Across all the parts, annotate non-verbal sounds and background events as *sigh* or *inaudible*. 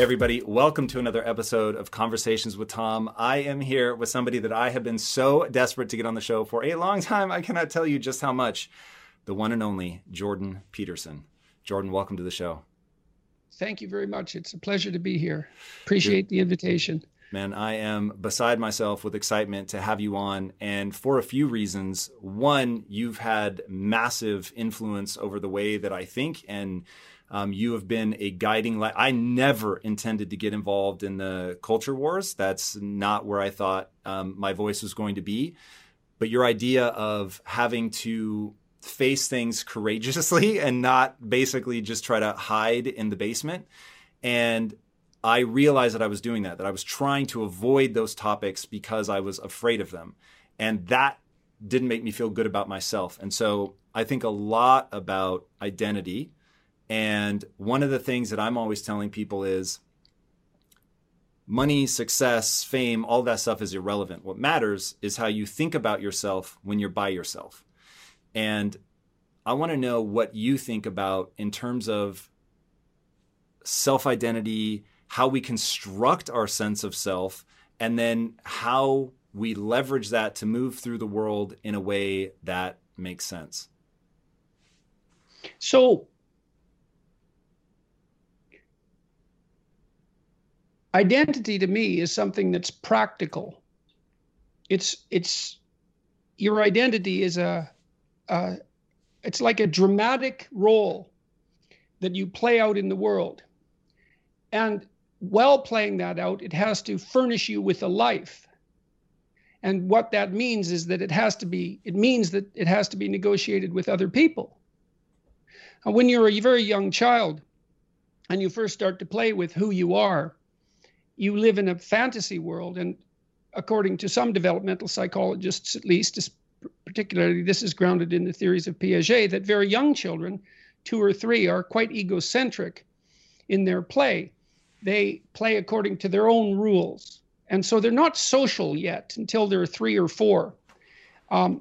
Everybody, welcome to another episode of Conversations with Tom. I am here with somebody that I have been so desperate to get on the show for a long time. I cannot tell you just how much. The one and only Jordan Peterson. Jordan, welcome to the show. Thank you very much. It's a pleasure to be here. Appreciate the invitation. Man, I am beside myself with excitement to have you on, and for a few reasons. One, you've had massive influence over the way that I think and um, you have been a guiding light. I never intended to get involved in the culture wars. That's not where I thought um, my voice was going to be. But your idea of having to face things courageously *laughs* and not basically just try to hide in the basement. And I realized that I was doing that, that I was trying to avoid those topics because I was afraid of them. And that didn't make me feel good about myself. And so I think a lot about identity and one of the things that I'm always telling people is money, success, fame, all that stuff is irrelevant. What matters is how you think about yourself when you're by yourself. And I want to know what you think about in terms of self identity, how we construct our sense of self, and then how we leverage that to move through the world in a way that makes sense. So, identity to me is something that's practical. It's it's your identity is a, a it's like a dramatic role that you play out in the world. And while playing that out, it has to furnish you with a life. And what that means is that it has to be, it means that it has to be negotiated with other people. When you're a very young child and you first start to play with who you are, you live in a fantasy world. And according to some developmental psychologists, at least, particularly this is grounded in the theories of Piaget, that very young children, two or three, are quite egocentric in their play. They play according to their own rules. And so they're not social yet until they're three or four, um,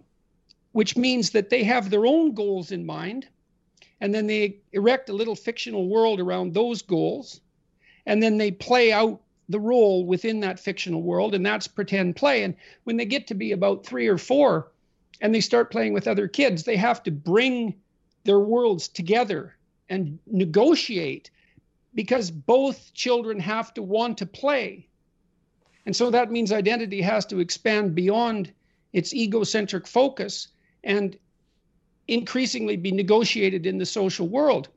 which means that they have their own goals in mind. And then they erect a little fictional world around those goals. And then they play out the role within that fictional world, and that's pretend play. And when they get to be about three or four and they start playing with other kids, they have to bring their worlds together and negotiate because both children have to want to play. And so that means identity has to expand beyond its egocentric focus and increasingly be negotiated in the social world.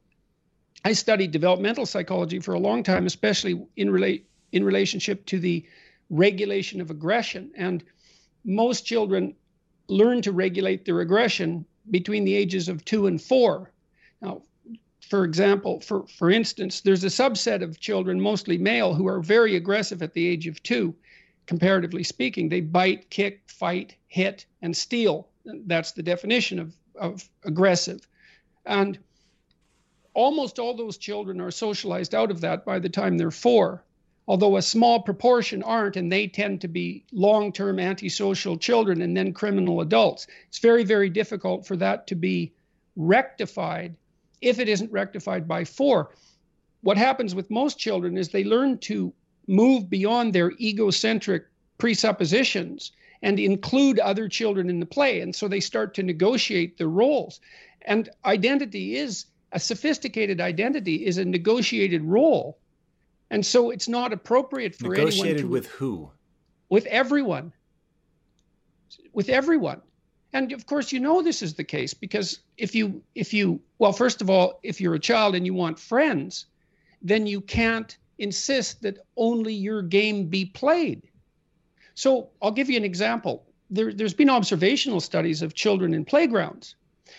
I studied developmental psychology for a long time, especially in relate in relationship to the regulation of aggression. And most children learn to regulate their aggression between the ages of two and four. Now, for example, for, for instance, there's a subset of children, mostly male, who are very aggressive at the age of two, comparatively speaking. They bite, kick, fight, hit, and steal. That's the definition of, of aggressive. And almost all those children are socialized out of that by the time they're four although a small proportion aren't, and they tend to be long term antisocial children and then criminal adults. It's very, very difficult for that to be rectified if it isn't rectified by four. What happens with most children is they learn to move beyond their egocentric presuppositions and include other children in the play. And so they start to negotiate their roles. And identity is a sophisticated identity, is a negotiated role And so it's not appropriate for Negotiated anyone to with who? with everyone. With everyone. And of course you know this is the case because if you if you well first of all if you're a child and you want friends then you can't insist that only your game be played. So I'll give you an example. There, there's been observational studies of children in playgrounds.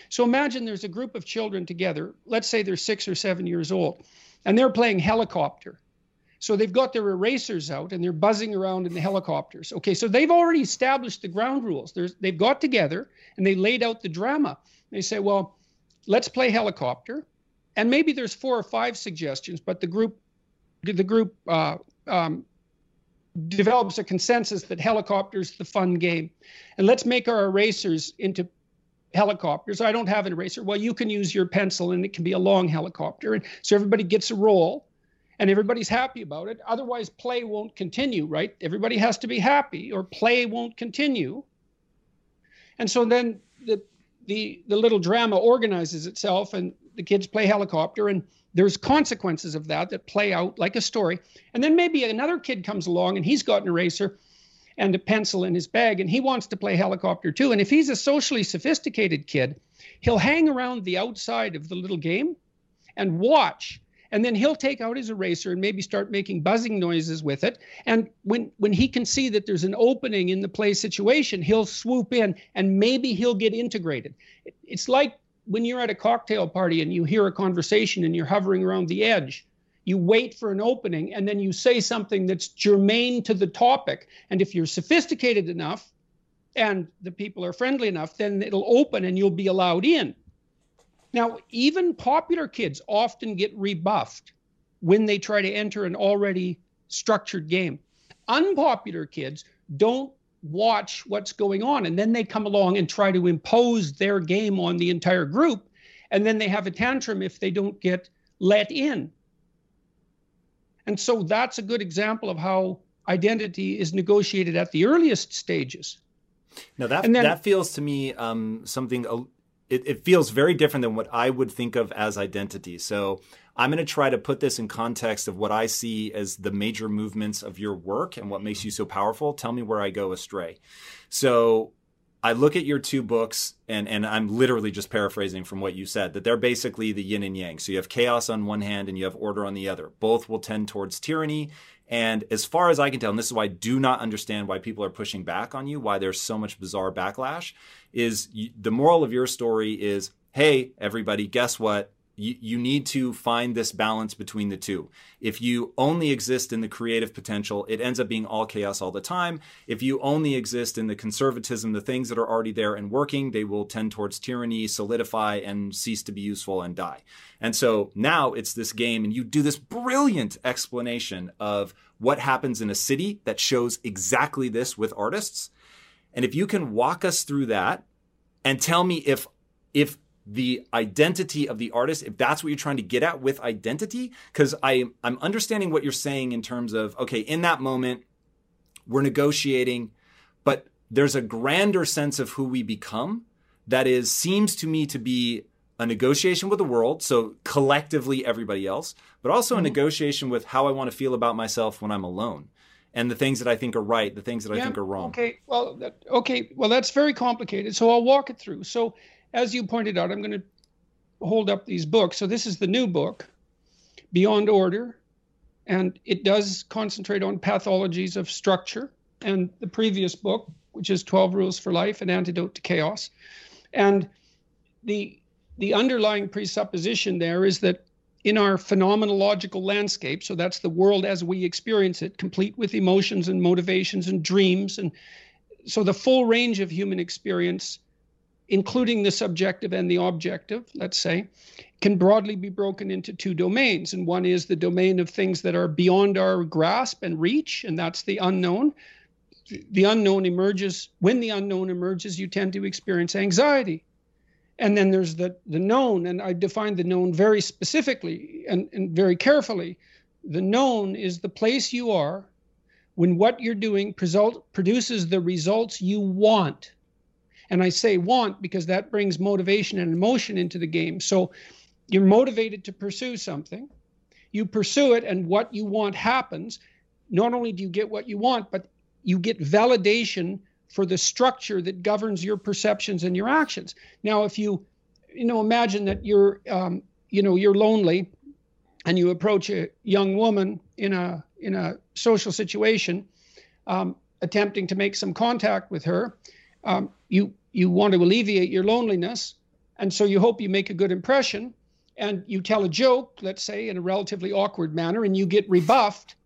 So imagine there's a group of children together, let's say they're six or seven years old, and they're playing helicopter. So they've got their erasers out and they're buzzing around in the helicopters. Okay, so they've already established the ground rules. There's, they've got together and they laid out the drama. They say, well, let's play helicopter. And maybe there's four or five suggestions, but the group, the group uh, um, develops a consensus that helicopter's the fun game. And let's make our erasers into helicopters. I don't have an eraser. Well, you can use your pencil and it can be a long helicopter. And so everybody gets a role and everybody's happy about it. Otherwise, play won't continue, right? Everybody has to be happy, or play won't continue. And so then the the the little drama organizes itself, and the kids play helicopter, and there's consequences of that that play out like a story. And then maybe another kid comes along, and he's got an eraser and a pencil in his bag, and he wants to play helicopter too. And if he's a socially sophisticated kid, he'll hang around the outside of the little game and watch and then he'll take out his eraser and maybe start making buzzing noises with it. And when when he can see that there's an opening in the play situation he'll swoop in and maybe he'll get integrated. It's like when you're at a cocktail party and you hear a conversation and you're hovering around the edge you wait for an opening and then you say something that's germane to the topic. And if you're sophisticated enough and the people are friendly enough then it'll open and you'll be allowed in now, even popular kids often get rebuffed when they try to enter an already structured game. Unpopular kids don't watch what's going on and then they come along and try to impose their game on the entire group and then they have a tantrum if they don't get let in. And so that's a good example of how identity is negotiated at the earliest stages. Now that then, that feels to me um, something it, it feels very different than what I would think of as identity. So I'm going to try to put this in context of what I see as the major movements of your work and what makes you so powerful. Tell me where I go astray. So I look at your two books, and, and I'm literally just paraphrasing from what you said, that they're basically the yin and yang. So you have chaos on one hand and you have order on the other. Both will tend towards tyranny. And as far as I can tell, and this is why I do not understand why people are pushing back on you, why there's so much bizarre backlash, is you, the moral of your story is hey, everybody, guess what? You, you need to find this balance between the two. If you only exist in the creative potential, it ends up being all chaos all the time. If you only exist in the conservatism, the things that are already there and working, they will tend towards tyranny, solidify, and cease to be useful and die. And so now it's this game, and you do this brilliant explanation of what happens in a city that shows exactly this with artists. And if you can walk us through that and tell me if if the identity of the artist, if that's what you're trying to get at with identity, because I I'm understanding what you're saying in terms of okay, in that moment, we're negotiating, but there's a grander sense of who we become that is seems to me to be a negotiation with the world, so collectively everybody else, but also mm-hmm. a negotiation with how I want to feel about myself when I'm alone and the things that I think are right, the things that yeah, I think are wrong. Okay, well, that, okay, well, that's very complicated. So I'll walk it through. So, as you pointed out, I'm going to hold up these books. So this is the new book, Beyond Order, and it does concentrate on pathologies of structure. And the previous book, which is 12 Rules for Life: An Antidote to Chaos, and the the underlying presupposition there is that in our phenomenological landscape, so that's the world as we experience it, complete with emotions and motivations and dreams. And so the full range of human experience, including the subjective and the objective, let's say, can broadly be broken into two domains. And one is the domain of things that are beyond our grasp and reach, and that's the unknown. The unknown emerges, when the unknown emerges, you tend to experience anxiety and then there's the, the known, and I define the known very specifically and, and very carefully. The known is the place you are when what you're doing result, produces the results you want. And I say want because that brings motivation and emotion into the game. So you're motivated to pursue something. you pursue it and what you want happens. Not only do you get what you want, but you get validation for the structure that governs your perceptions and your actions. Now, if you, you know, imagine that you're, um, you know, you're lonely, and you approach a young woman in a in a social situation, um, attempting to make some contact with her, um, you you want to alleviate your loneliness, and so you hope you make a good impression, and you tell a joke, let's say, in a relatively awkward manner, and you get rebuffed,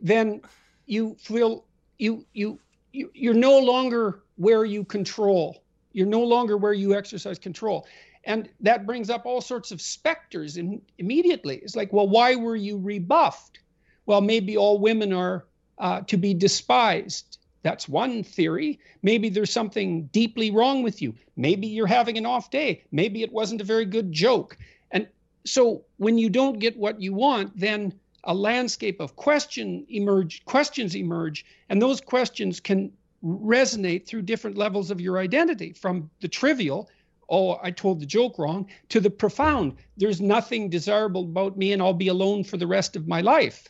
then you feel you you, you you're no longer where you control. You're no longer where you exercise control. And that brings up all sorts of specters in, immediately. It's like, well, why were you rebuffed? Well, maybe all women are uh, to be despised. That's one theory. Maybe there's something deeply wrong with you. Maybe you're having an off day. Maybe it wasn't a very good joke. And so when you don't get what you want, then a landscape of question emerge, questions emerge, and those questions can resonate through different levels of your identity, from the trivial, oh, I told the joke wrong, to the profound, there's nothing desirable about me and I'll be alone for the rest of my life.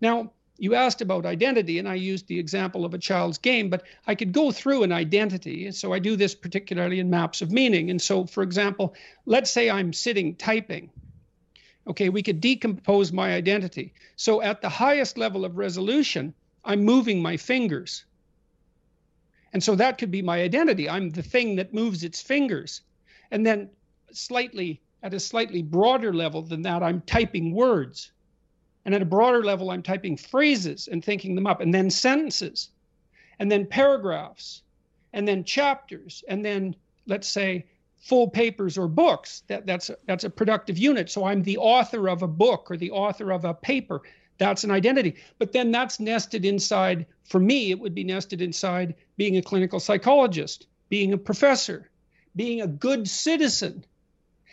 Now, you asked about identity, and I used the example of a child's game, but I could go through an identity. So I do this particularly in maps of meaning. And so, for example, let's say I'm sitting typing. Okay, we could decompose my identity. So at the highest level of resolution, I'm moving my fingers. And so that could be my identity. I'm the thing that moves its fingers. And then slightly at a slightly broader level than that, I'm typing words. And at a broader level, I'm typing phrases and thinking them up, and then sentences, and then paragraphs, and then chapters, and then let's say full papers or books. That, that's, a, that's a productive unit. So I'm the author of a book or the author of a paper. That's an identity. But then that's nested inside, for me, it would be nested inside being a clinical psychologist, being a professor, being a good citizen,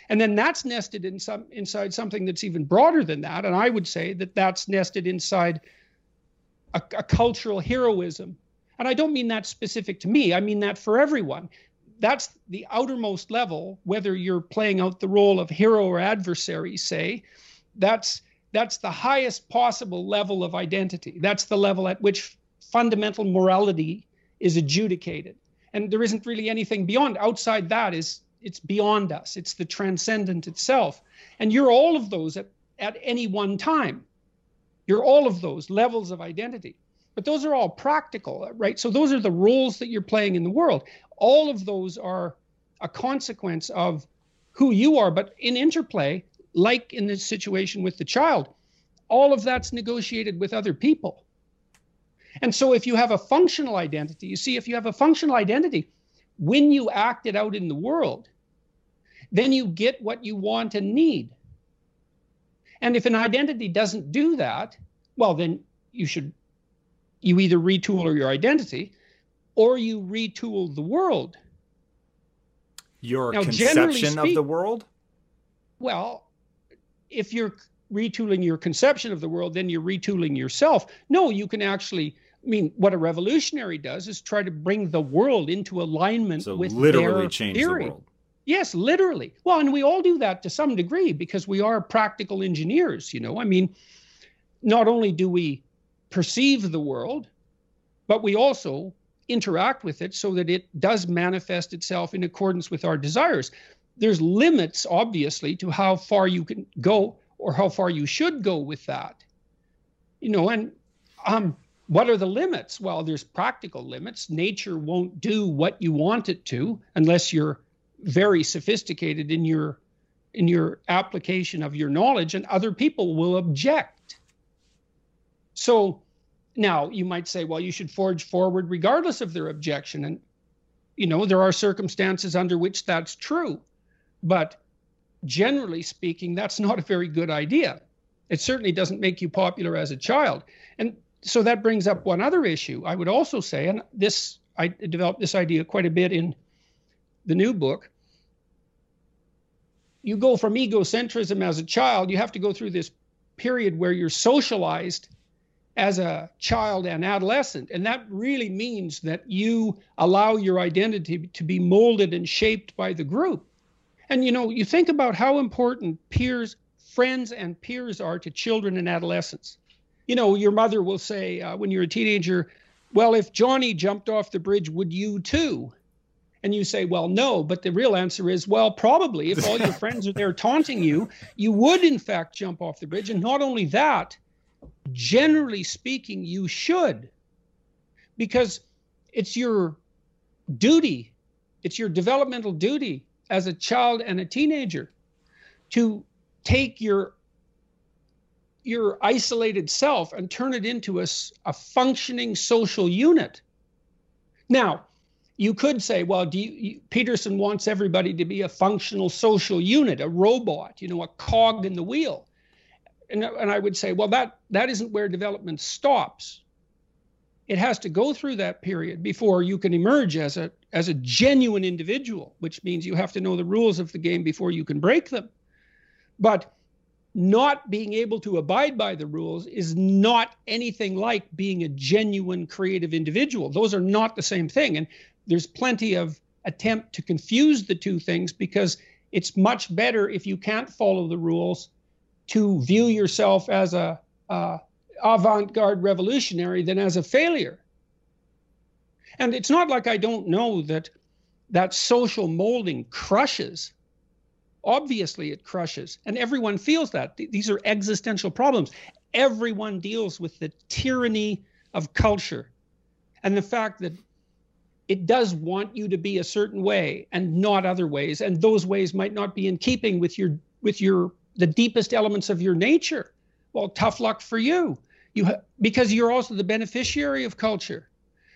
and then that's nested in some inside something that's even broader than that. And I would say that that's nested inside a, a cultural heroism. And I don't mean that specific to me. I mean that for everyone. That's the outermost level, whether you're playing out the role of hero or adversary, say, that's that's the highest possible level of identity. That's the level at which fundamental morality is adjudicated. And there isn't really anything beyond. Outside that is it's beyond us. It's the transcendent itself. And you're all of those at, at any one time. You're all of those levels of identity. But those are all practical right? So those are the roles that you're playing in the world. All of those are a consequence of who you are. But in interplay like in this situation with the child all of that's negotiated with other people. And so if you have a functional identity you see if you have a functional identity when you act it out in the world, then you get what you want and need. And if an identity doesn't do that, well, then you should, you either retool your identity or you retool the world. Your now, conception speak, of the world? Well, if you're retooling your conception of the world, then you're retooling yourself. No, you can actually I mean, what a revolutionary does is try to bring the world into alignment so with literally their change theory. the world. Yes, literally. Well, and we all do that to some degree because we are practical engineers, you know. I mean, not only do we perceive the world, but we also interact with it so that it does manifest itself in accordance with our desires. There's limits, obviously, to how far you can go or how far you should go with that. You know, and um, what are the limits? Well, there's practical limits. Nature won't do what you want it to unless you're very sophisticated in your in your application of your knowledge and other people will object. So now you might say, well, you should forge forward regardless of their objection. And, you know, there are circumstances under which that's true. But generally speaking, that's not a very good idea. It certainly doesn't make you popular as a child. And so that brings up one other issue. I would also say, and this I developed this idea quite a bit in the new book. You go from egocentrism as a child, you have to go through this period where you're socialized as a child and adolescent. And that really means that you allow your identity to be molded and shaped by the group. And you know, you think about how important peers friends and peers are to children and adolescents. You know, your mother will say uh, when you're a teenager, Well, if Johnny jumped off the bridge, would you too? And you say, Well, no. But the real answer is, Well, probably. If all your *laughs* friends are there taunting you, you would in fact jump off the bridge. And not only that, generally speaking, you should. Because it's your duty, it's your developmental duty as a child and a teenager to take your your isolated self and turn it into a, a functioning social unit. Now, you could say, well, do you, Peterson wants everybody to be a functional social unit, a robot, you know, a cog in the wheel. And, and I would say, well, that, that isn't where development stops. It has to go through that period before you can emerge as a, as a genuine individual, which means you have to know the rules of the game before you can break them. But not being able to abide by the rules is not anything like being a genuine creative individual. Those are not the same thing. And there's plenty of attempt to confuse the two things because it's much better if you can't follow the rules to view yourself as a, a avant-garde revolutionary than as a failure. And it's not like I don't know that that social molding crushes Obviously, it crushes, and everyone feels that. These are existential problems. Everyone deals with the tyranny of culture and the fact that it does want you to be a certain way and not other ways. And those ways might not be in keeping with your with your the deepest elements of your nature. Well tough luck for you. You ha- because you're also the beneficiary of culture.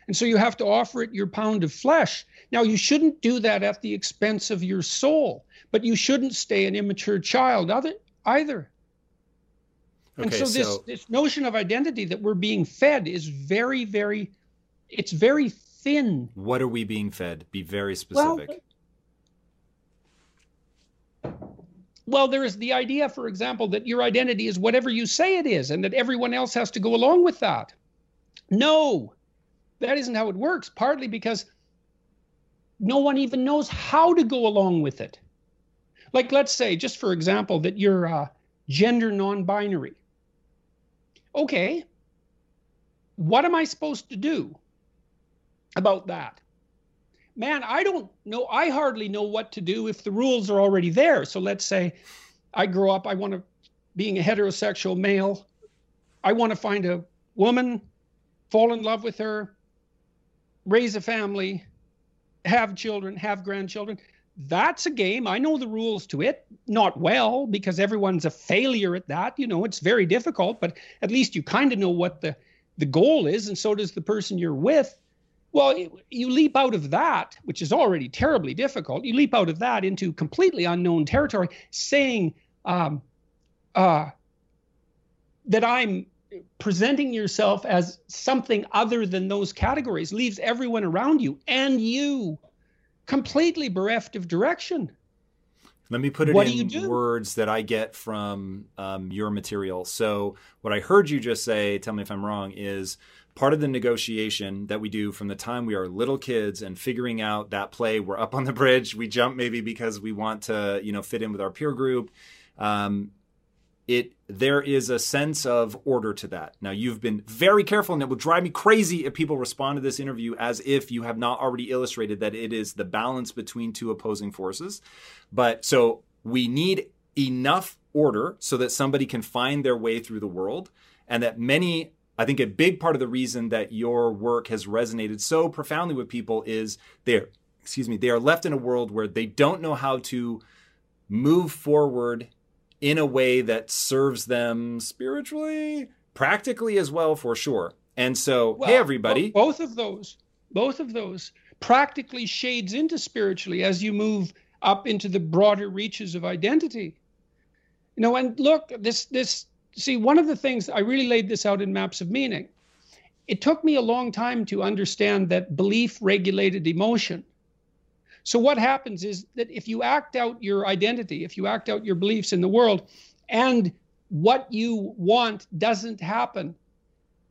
And so you have to offer it your pound of flesh. Now you shouldn't do that at the expense of your soul but you shouldn't stay an immature child other, either. Okay, and so, so this this notion of identity that we're being fed is very, very, it's very thin. What are we being fed? Be very specific. Well, well, there is the idea, for example, that your identity is whatever you say it is, and that everyone else has to go along with that. No, that isn't how it works. Partly because no one even knows how to go along with it. Like, let's say, just for example, that you're uh, gender non binary. Okay, what am I supposed to do about that? Man, I don't know. I hardly know what to do if the rules are already there. So let's say I grow up, I want to, being a heterosexual male, I want to find a woman, fall in love with her, raise a family, have children, have grandchildren that's a game. I know the rules to it, not well because everyone's a failure at that. You know, it's very difficult, but at least you kind of know what the the goal is, and so does the person you're with. Well, you leap out of that, which is already terribly difficult. You leap out of that into completely unknown territory, saying um, uh, that I'm presenting yourself as something other than those categories leaves everyone around you and you completely bereft of direction. Let me put it what in words that I get from um, your material. So, what I heard you just say, tell me if I'm wrong, is part of the negotiation that we do from the time we are little kids and figuring out that play. We're up on the bridge, we jump maybe because we want to, you know, fit in with our peer group. Um, it there is a sense of order to that. Now you've been very careful, and it will drive me crazy if people respond to this interview as if you have not already illustrated that it is the balance between two opposing forces. But so we need enough order so that somebody can find their way through the world, and that many. I think a big part of the reason that your work has resonated so profoundly with people is they're, excuse me, they are left in a world where they don't know how to move forward in a way that serves them spiritually, practically as well, for sure. And so, well, hey, everybody. Both of those, both of those practically shades into spiritually as you move up into the broader reaches of identity. You know, and look, this, this, see, one of the things I really laid this out in Maps of Meaning. It took me a long time to understand that belief regulated emotion. So what happens is that if you act out your identity, if you act out your beliefs in the world, and what you want doesn't happen,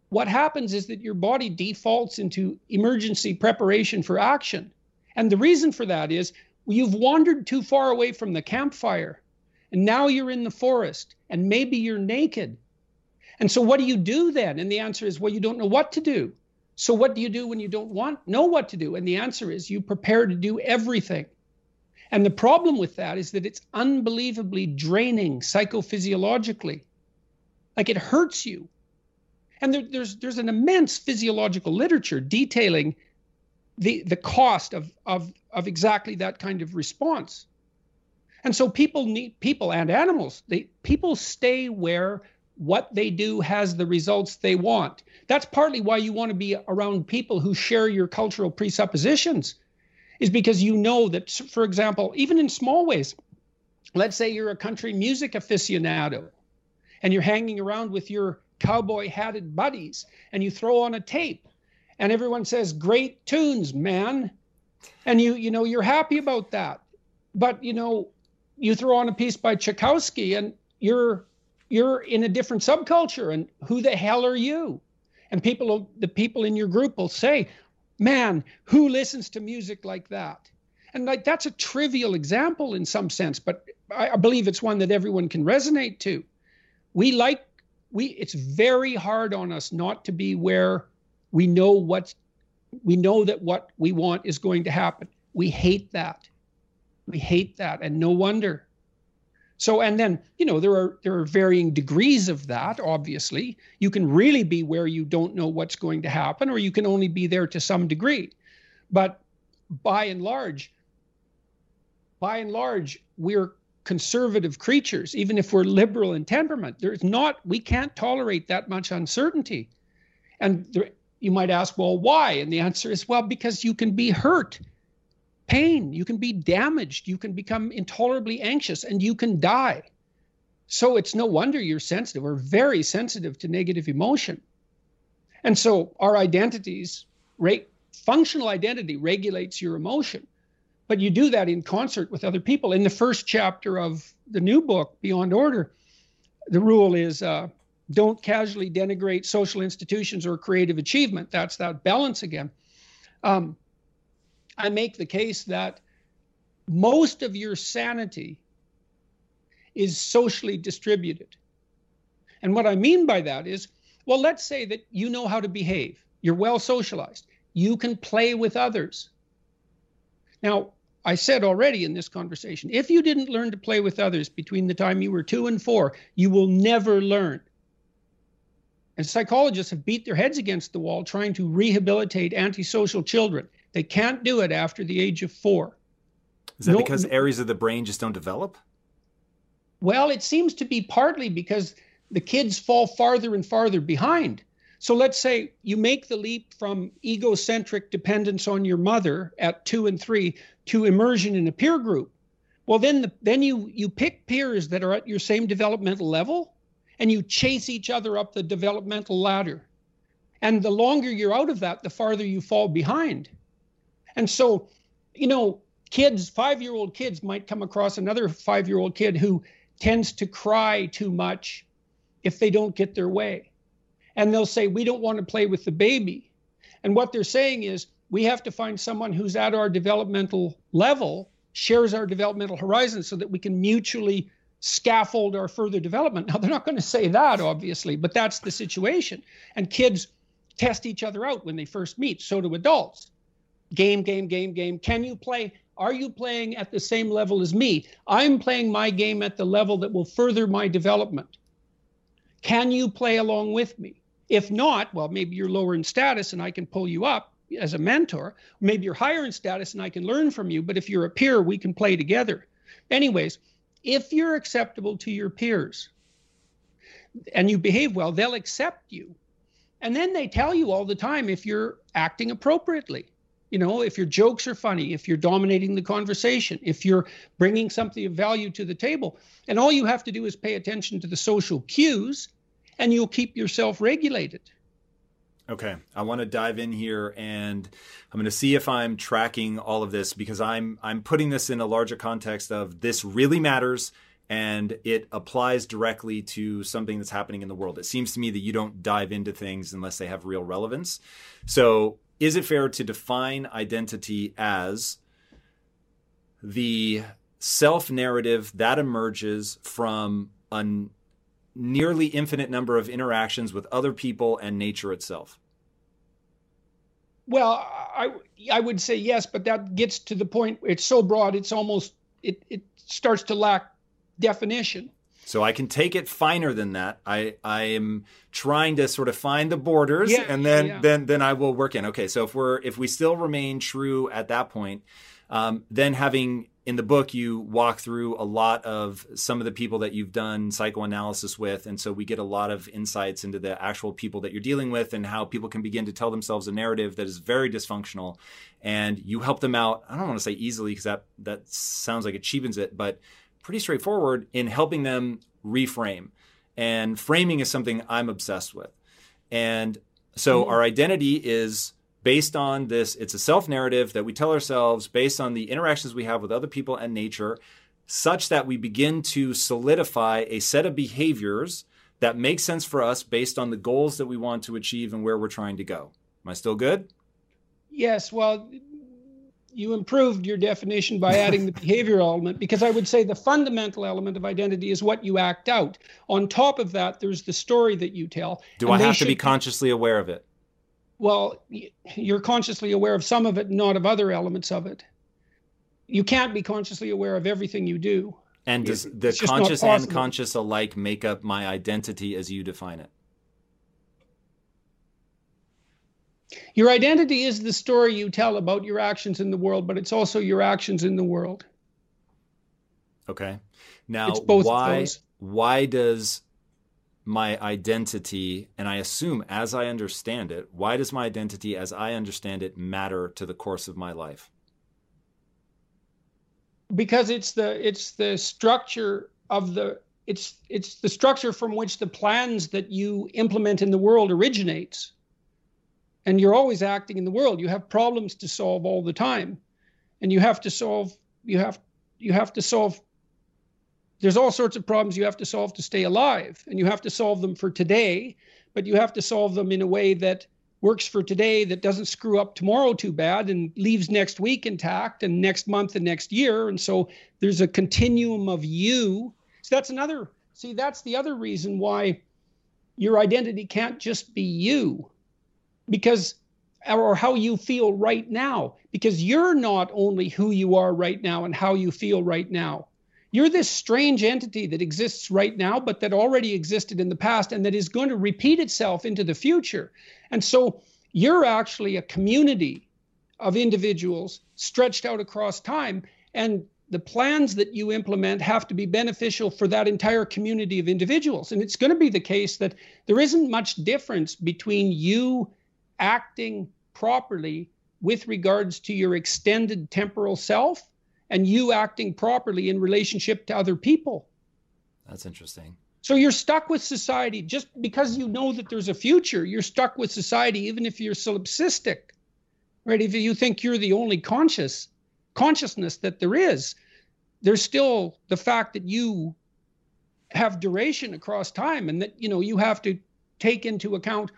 what happens is that your body defaults into emergency preparation for action. And the reason for that is you've wandered too far away from the campfire. And now you're in the forest and maybe you're naked. And so what do you do then? And the answer is, well, you don't know what to do. So what do you do when you don't want know what to do? And the answer is you prepare to do everything. And the problem with that is that it's unbelievably draining psychophysiologically. Like it hurts you. And there, there's there's an immense physiological literature detailing the the cost of of of exactly that kind of response. And so people need people and animals. They people stay where what they do has the results they want. That's partly why you want to be around people who share your cultural presuppositions, is because you know that, for example, even in small ways, let's say you're a country music aficionado and you're hanging around with your cowboy hatted buddies and you throw on a tape and everyone says, great tunes, man. And you, you know, you're happy about that. But, you know, you throw on a piece by Tchaikovsky and you're you're in a different subculture and who the hell are you? And people the people in your group will say man who listens to music like that? And like that's a trivial example in some sense but I, I believe it's one that everyone can resonate to. We like we it's very hard on us not to be where we know what we know that what we want is going to happen. We hate that we hate that and no wonder so, and then, you know, there are there are varying degrees of that, obviously. You can really be where you don't know what's going to happen, or you can only be there to some degree. But by and large, by and large, we're conservative creatures, even if we're liberal in temperament. There's not, we can't tolerate that much uncertainty. And there, you might ask, well, why? And the answer is, well, because you can be hurt pain, you can be damaged, you can become intolerably anxious, and you can die. So it's no wonder you're sensitive or very sensitive to negative emotion. And so our identities, rate, functional identity regulates your emotion, but you do that in concert with other people. In the first chapter of the new book, Beyond Order, the rule is uh, don't casually denigrate social institutions or creative achievement. That's that balance again. Um, I make the case that most of your sanity is socially distributed. And what I mean by that is, well, let's say that you know how to behave, you're well socialized, you can play with others. Now, I said already in this conversation if you didn't learn to play with others between the time you were two and four, you will never learn. And psychologists have beat their heads against the wall trying to rehabilitate antisocial children. They can't do it after the age of four. Is that no, because areas of the brain just don't develop? Well, it seems to be partly because the kids fall farther and farther behind. So let's say you make the leap from egocentric dependence on your mother at two and three to immersion in a peer group. Well, then the, then you you pick peers that are at your same developmental level, and you chase each other up the developmental ladder. And the longer you're out of that, the farther you fall behind. And so, you know, kids, five year old kids might come across another five year old kid who tends to cry too much if they don't get their way. And they'll say, We don't want to play with the baby. And what they're saying is, we have to find someone who's at our developmental level, shares our developmental horizon so that we can mutually scaffold our further development. Now, they're not going to say that, obviously, but that's the situation. And kids test each other out when they first meet. So do adults game, game, game, game. Can you play? Are you playing at the same level as me? I'm playing my game at the level that will further my development. Can you play along with me? If not, well, maybe you're lower in status and I can pull you up as a mentor. Maybe you're higher in status and I can learn from you. But if you're a peer, we can play together. Anyways, if you're acceptable to your peers and you behave well, they'll accept you. And then they tell you all the time if you're acting appropriately you know if your jokes are funny if you're dominating the conversation if you're bringing something of value to the table and all you have to do is pay attention to the social cues and you'll keep yourself regulated okay i want to dive in here and i'm going to see if i'm tracking all of this because i'm i'm putting this in a larger context of this really matters and it applies directly to something that's happening in the world. It seems to me that you don't dive into things unless they have real relevance. So, is it fair to define identity as the self narrative that emerges from a nearly infinite number of interactions with other people and nature itself? Well, I I would say yes, but that gets to the point. It's so broad, it's almost it it starts to lack definition. So I can take it finer than that. I I am trying to sort of find the borders, yeah, and then yeah. then then I will work in. Okay, so if we're if we still remain true at that point, um, then having in the book you walk through a lot of some of the people that you've done psychoanalysis with and so we get a lot of insights into the actual people that you're dealing with and how people can begin to tell themselves a narrative that is very dysfunctional and you help them out i don't want to say easily because that that sounds like it cheapens it but pretty straightforward in helping them reframe and framing is something i'm obsessed with and so mm-hmm. our identity is based on this, it's a self narrative that we tell ourselves based on the interactions we have with other people and nature, such that we begin to solidify a set of behaviors that make sense for us based on the goals that we want to achieve and where we're trying to go. Am I still good? Yes. Well, you improved your definition by adding the *laughs* behavior element because I would say the fundamental element of identity is what you act out. On top of that, there's the story that you tell. Do I have to be consciously aware of it? well, you're consciously aware of some of it, not of other elements of it. You can't be consciously aware of everything you do. And does the conscious and conscious alike make up my identity as you define it? Your identity is the story you tell about your actions in the world, but it's also your actions in the world. Okay. Now, why why does my identity, and I assume as I understand it, why does my identity as I understand it matter to the course of my life? Because it's the it's the structure of the it's it's the structure from which the plans that you implement in the world originates. And you're always acting in the world. You have problems to solve all the time. And you have to solve you have you have to solve there's all sorts of problems you have to solve to stay alive, and you have to solve them for today, but you have to solve them in a way that works for today that doesn't screw up tomorrow too bad and leaves next week intact and next month and next year. And so there's a continuum of you. So that's another, see, that's the other reason why your identity can't just be you because, or how you feel right now, because you're not only who you are right now and how you feel right now. You're this strange entity that exists right now, but that already existed in the past and that is going to repeat itself into the future. And so you're actually a community of individuals stretched out across time. And the plans that you implement have to be beneficial for that entire community of individuals. And it's going to be the case that there isn't much difference between you acting properly with regards to your extended temporal self and you acting properly in relationship to other people. That's interesting. So you're stuck with society just because you know that there's a future. You're stuck with society even if you're solipsistic, right? If you think you're the only conscious consciousness that there is, there's still the fact that you have duration across time and that you know you have to take into account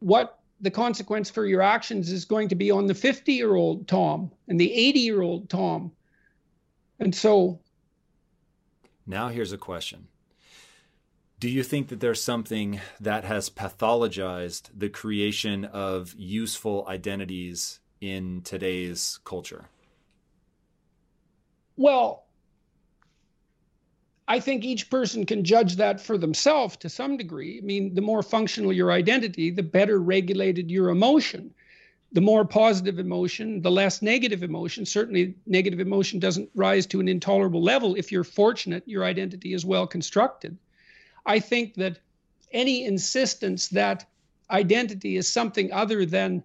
what the consequence for your actions is going to be on the 50 year old Tom and the 80 year old Tom. And so. Now, here's a question Do you think that there's something that has pathologized the creation of useful identities in today's culture? Well, I think each person can judge that for themselves to some degree. I mean, the more functional your identity, the better regulated your emotion. The more positive emotion, the less negative emotion. Certainly, negative emotion doesn't rise to an intolerable level if you're fortunate, your identity is well constructed. I think that any insistence that identity is something other than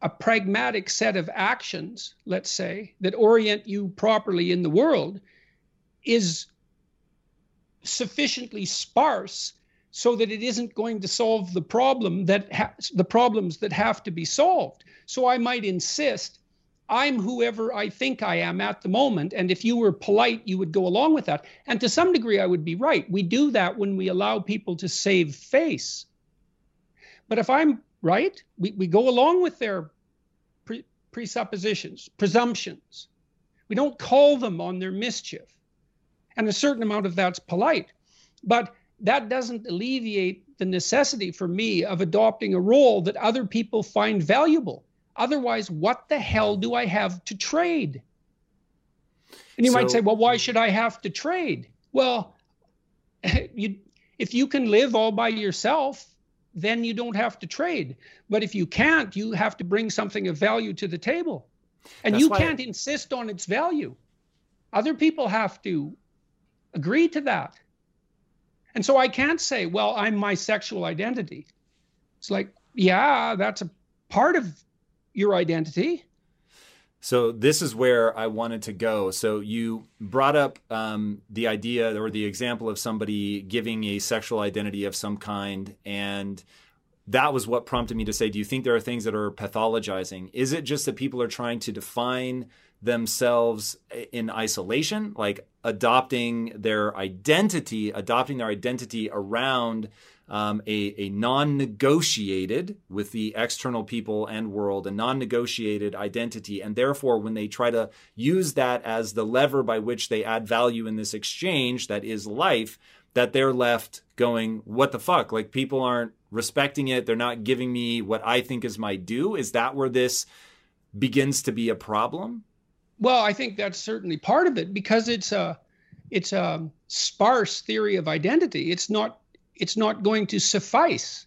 a pragmatic set of actions, let's say, that orient you properly in the world is sufficiently sparse so that it isn't going to solve the problem that ha- the problems that have to be solved. So I might insist I'm whoever I think I am at the moment. And if you were polite, you would go along with that. And to some degree, I would be right. We do that when we allow people to save face. But if I'm right, we, we go along with their pre- presuppositions, presumptions. We don't call them on their mischief. And a certain amount of that's polite. But that doesn't alleviate the necessity for me of adopting a role that other people find valuable. Otherwise, what the hell do I have to trade? And you so, might say, well, why should I have to trade? Well, *laughs* you, if you can live all by yourself, then you don't have to trade. But if you can't, you have to bring something of value to the table. And you can't insist on its value. Other people have to agree to that. And so I can't say, well, I'm my sexual identity. It's like, yeah, that's a part of your identity. So this is where I wanted to go. So you brought up um, the idea or the example of somebody giving a sexual identity of some kind, and that was what prompted me to say, do you think there are things that are pathologizing? Is it just that people are trying to define themselves in isolation, like adopting their identity, adopting their identity around um, a, a non negotiated with the external people and world, a non negotiated identity. And therefore, when they try to use that as the lever by which they add value in this exchange that is life, that they're left going, what the fuck? Like people aren't respecting it. They're not giving me what I think is my due. Is that where this begins to be a problem? Well, I think that's certainly part of it because it's a it's a sparse theory of identity. It's not it's not going to suffice.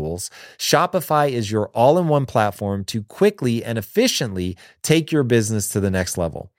Shopify is your all in one platform to quickly and efficiently take your business to the next level.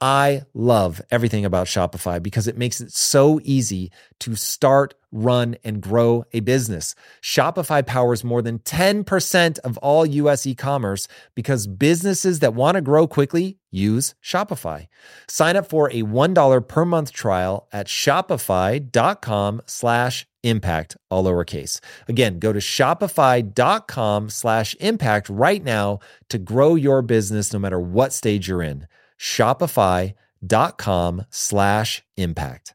I love everything about Shopify because it makes it so easy to start, run, and grow a business. Shopify powers more than 10% of all US e commerce because businesses that want to grow quickly use Shopify. Sign up for a $1 per month trial at shopify.com slash impact, all lowercase. Again, go to shopify.com slash impact right now to grow your business no matter what stage you're in shopify.com slash impact.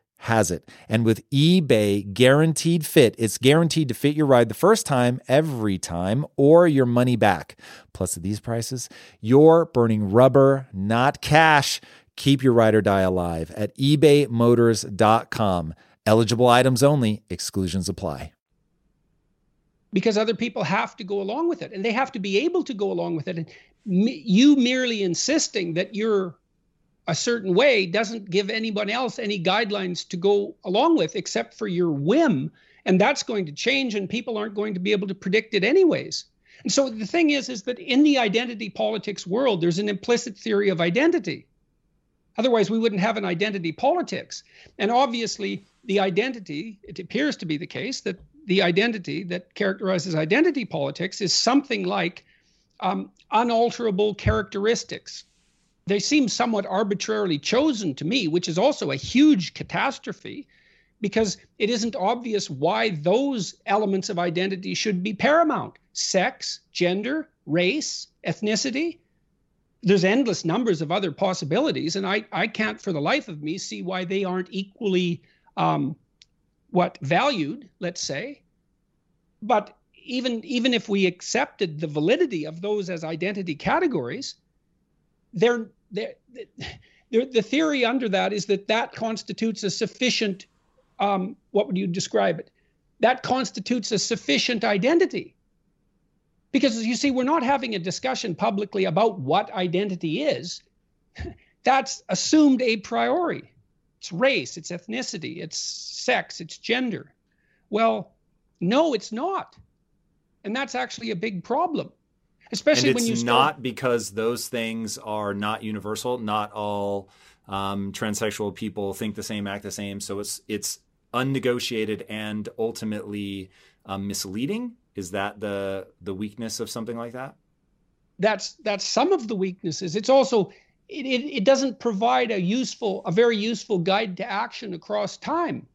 has it. And with eBay Guaranteed Fit, it's guaranteed to fit your ride the first time, every time, or your money back. Plus, at these prices, you're burning rubber, not cash. Keep your ride or die alive at ebaymotors.com. Eligible items only, exclusions apply. Because other people have to go along with it and they have to be able to go along with it. And you merely insisting that you're a certain way doesn't give anyone else any guidelines to go along with except for your whim. And that's going to change and people aren't going to be able to predict it anyways. And so the thing is is that in the identity politics world there's an implicit theory of identity. Otherwise we wouldn't have an identity politics. And obviously the identity it appears to be the case that the identity that characterizes identity politics is something like um, unalterable characteristics they seem somewhat arbitrarily chosen to me, which is also a huge catastrophe because it isn't obvious why those elements of identity should be paramount sex, gender, race, ethnicity. There's endless numbers of other possibilities, and I, I can't for the life of me see why they aren't equally um, what valued, let's say. But even even if we accepted the validity of those as identity categories, they're, they're, the theory under that is that that constitutes a sufficient, um, what would you describe it? That constitutes a sufficient identity. Because you see, we're not having a discussion publicly about what identity is. *laughs* That's assumed a priori. It's race, it's ethnicity, it's sex, it's gender. Well, no, it's not. And that's actually a big problem especially and when you start... not because those things are not universal. Not all um, transsexual people think the same, act the same. So it's it's unnegotiated and ultimately um, misleading. Is that the the weakness of something like that? That's that's some of the weaknesses. It's also it, it, it doesn't provide a useful a very useful guide to action across time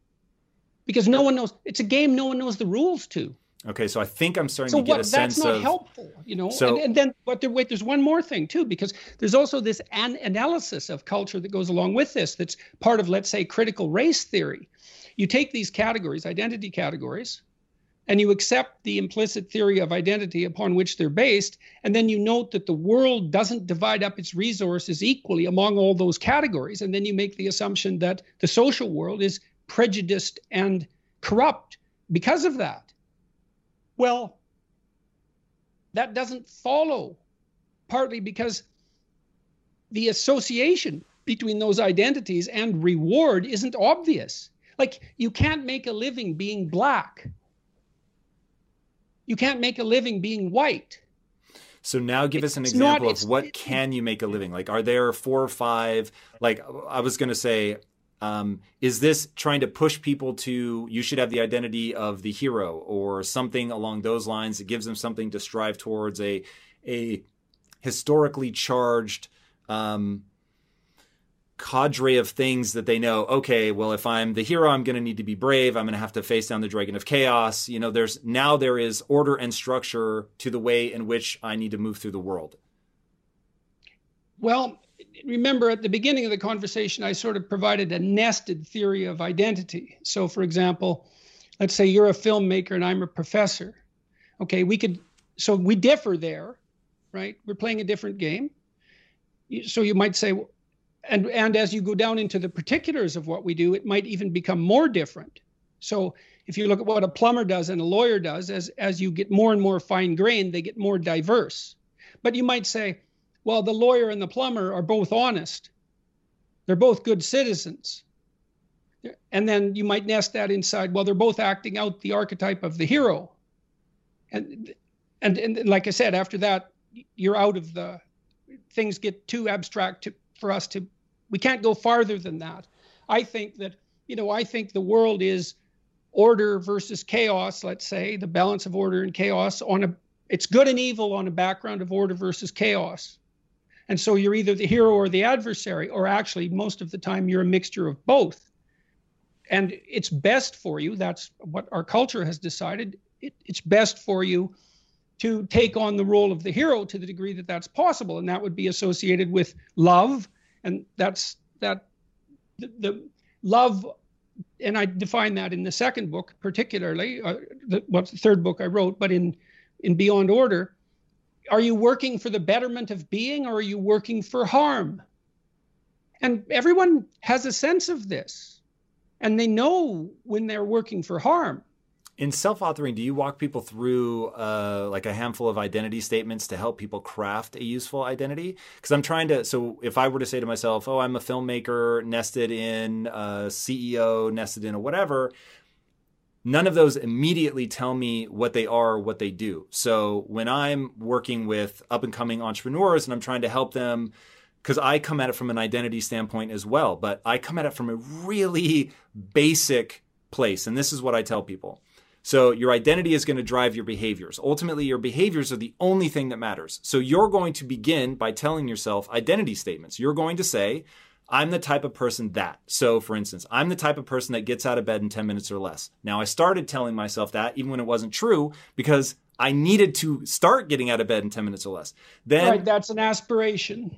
because no one knows it's a game no one knows the rules to Okay, so I think I'm starting so to get what, a sense of. That's not helpful, you know. So, and, and, then, but there, wait, there's one more thing too, because there's also this an analysis of culture that goes along with this. That's part of, let's say, critical race theory. You take these categories, identity categories, and you accept the implicit theory of identity upon which they're based, and then you note that the world doesn't divide up its resources equally among all those categories, and then you make the assumption that the social world is prejudiced and corrupt because of that. Well, that doesn't follow, partly because the association between those identities and reward isn't obvious. Like, you can't make a living being black, you can't make a living being white. So now give us an example not, of what can you make a living? Like are there four or five like I was going to say um, is this trying to push people to you should have the identity of the hero or something along those lines. That gives them something to strive towards a a historically charged um, cadre of things that they know okay well if i'm the hero i'm going to need to be brave. I'm going to have to face down the dragon of chaos. You know there's now there is order and structure to the way in which i need to move through the world. Well remember at the beginning of the conversation, I sort of provided a nested theory of identity. So, for example, let's say you're a filmmaker and I'm a professor. Okay, we could, so we differ there, right? We're playing a different game. So you might say, and and as you go down into the particulars of what we do, it might even become more different. So if you look at what a plumber does and a lawyer does, as as you get more and more fine grained, they get more diverse. But you might say, well, the lawyer and the plumber are both honest. They're both good citizens. And then you might nest that inside, well, they're both acting out the archetype of the hero. And and, and like I said, after that, you're out of the things get too abstract to, for us to we can't go farther than that. I think that, you know, I think the world is order versus chaos, let's say, the balance of order and chaos on a it's good and evil on a background of order versus chaos. And so you're either the hero or the adversary, or actually, most of the time, you're a mixture of both. And it's best for you, that's what our culture has decided, it, it's best for you to take on the role of the hero to the degree that that's possible. And that would be associated with love. And that's that the, the love, and I define that in the second book particularly, uh, the, what's the third book I wrote, but in in Beyond Order, are you working for the betterment of being or are you working for harm? And everyone has a sense of this, and they know when they're working for harm in self-authoring do you walk people through uh, like a handful of identity statements to help people craft a useful identity because i'm trying to so if i were to say to myself oh i'm a filmmaker nested in a ceo nested in a whatever none of those immediately tell me what they are or what they do so when i'm working with up and coming entrepreneurs and i'm trying to help them because I come at it from an identity standpoint as well, but I come at it from a really basic place. And this is what I tell people so your identity is going to drive your behaviors. Ultimately, your behaviors are the only thing that matters. So you're going to begin by telling yourself identity statements. You're going to say, I'm the type of person that. So, for instance, I'm the type of person that gets out of bed in 10 minutes or less. Now, I started telling myself that even when it wasn't true because I needed to start getting out of bed in 10 minutes or less. Then Right, that's an aspiration.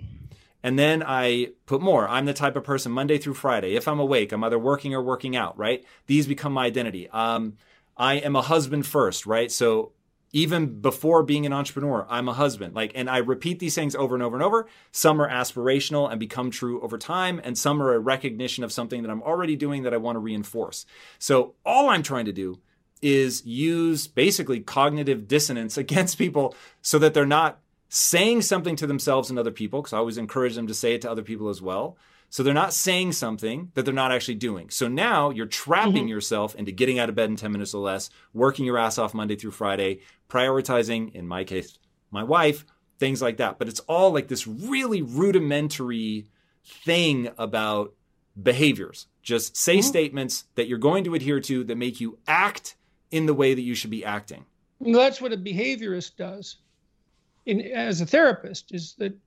And then I put more. I'm the type of person Monday through Friday. If I'm awake, I'm either working or working out, right? These become my identity. Um, I am a husband first, right? So even before being an entrepreneur, I'm a husband. Like, and I repeat these things over and over and over. Some are aspirational and become true over time, and some are a recognition of something that I'm already doing that I want to reinforce. So all I'm trying to do is use basically cognitive dissonance *laughs* against people so that they're not saying something to themselves and other people, because I always encourage them to say it to other people as well. So they're not saying something that they're not actually doing. So now you're trapping mm-hmm. yourself into getting out of bed in 10 minutes or less, working your ass off Monday through Friday, prioritizing, in my case, my wife, things like that. But it's all like this really rudimentary thing about behaviors. Just say mm-hmm. statements that you're going to adhere to that make you act in the way that you should be acting. Well, that's what a behaviorist does. In, as a therapist, is that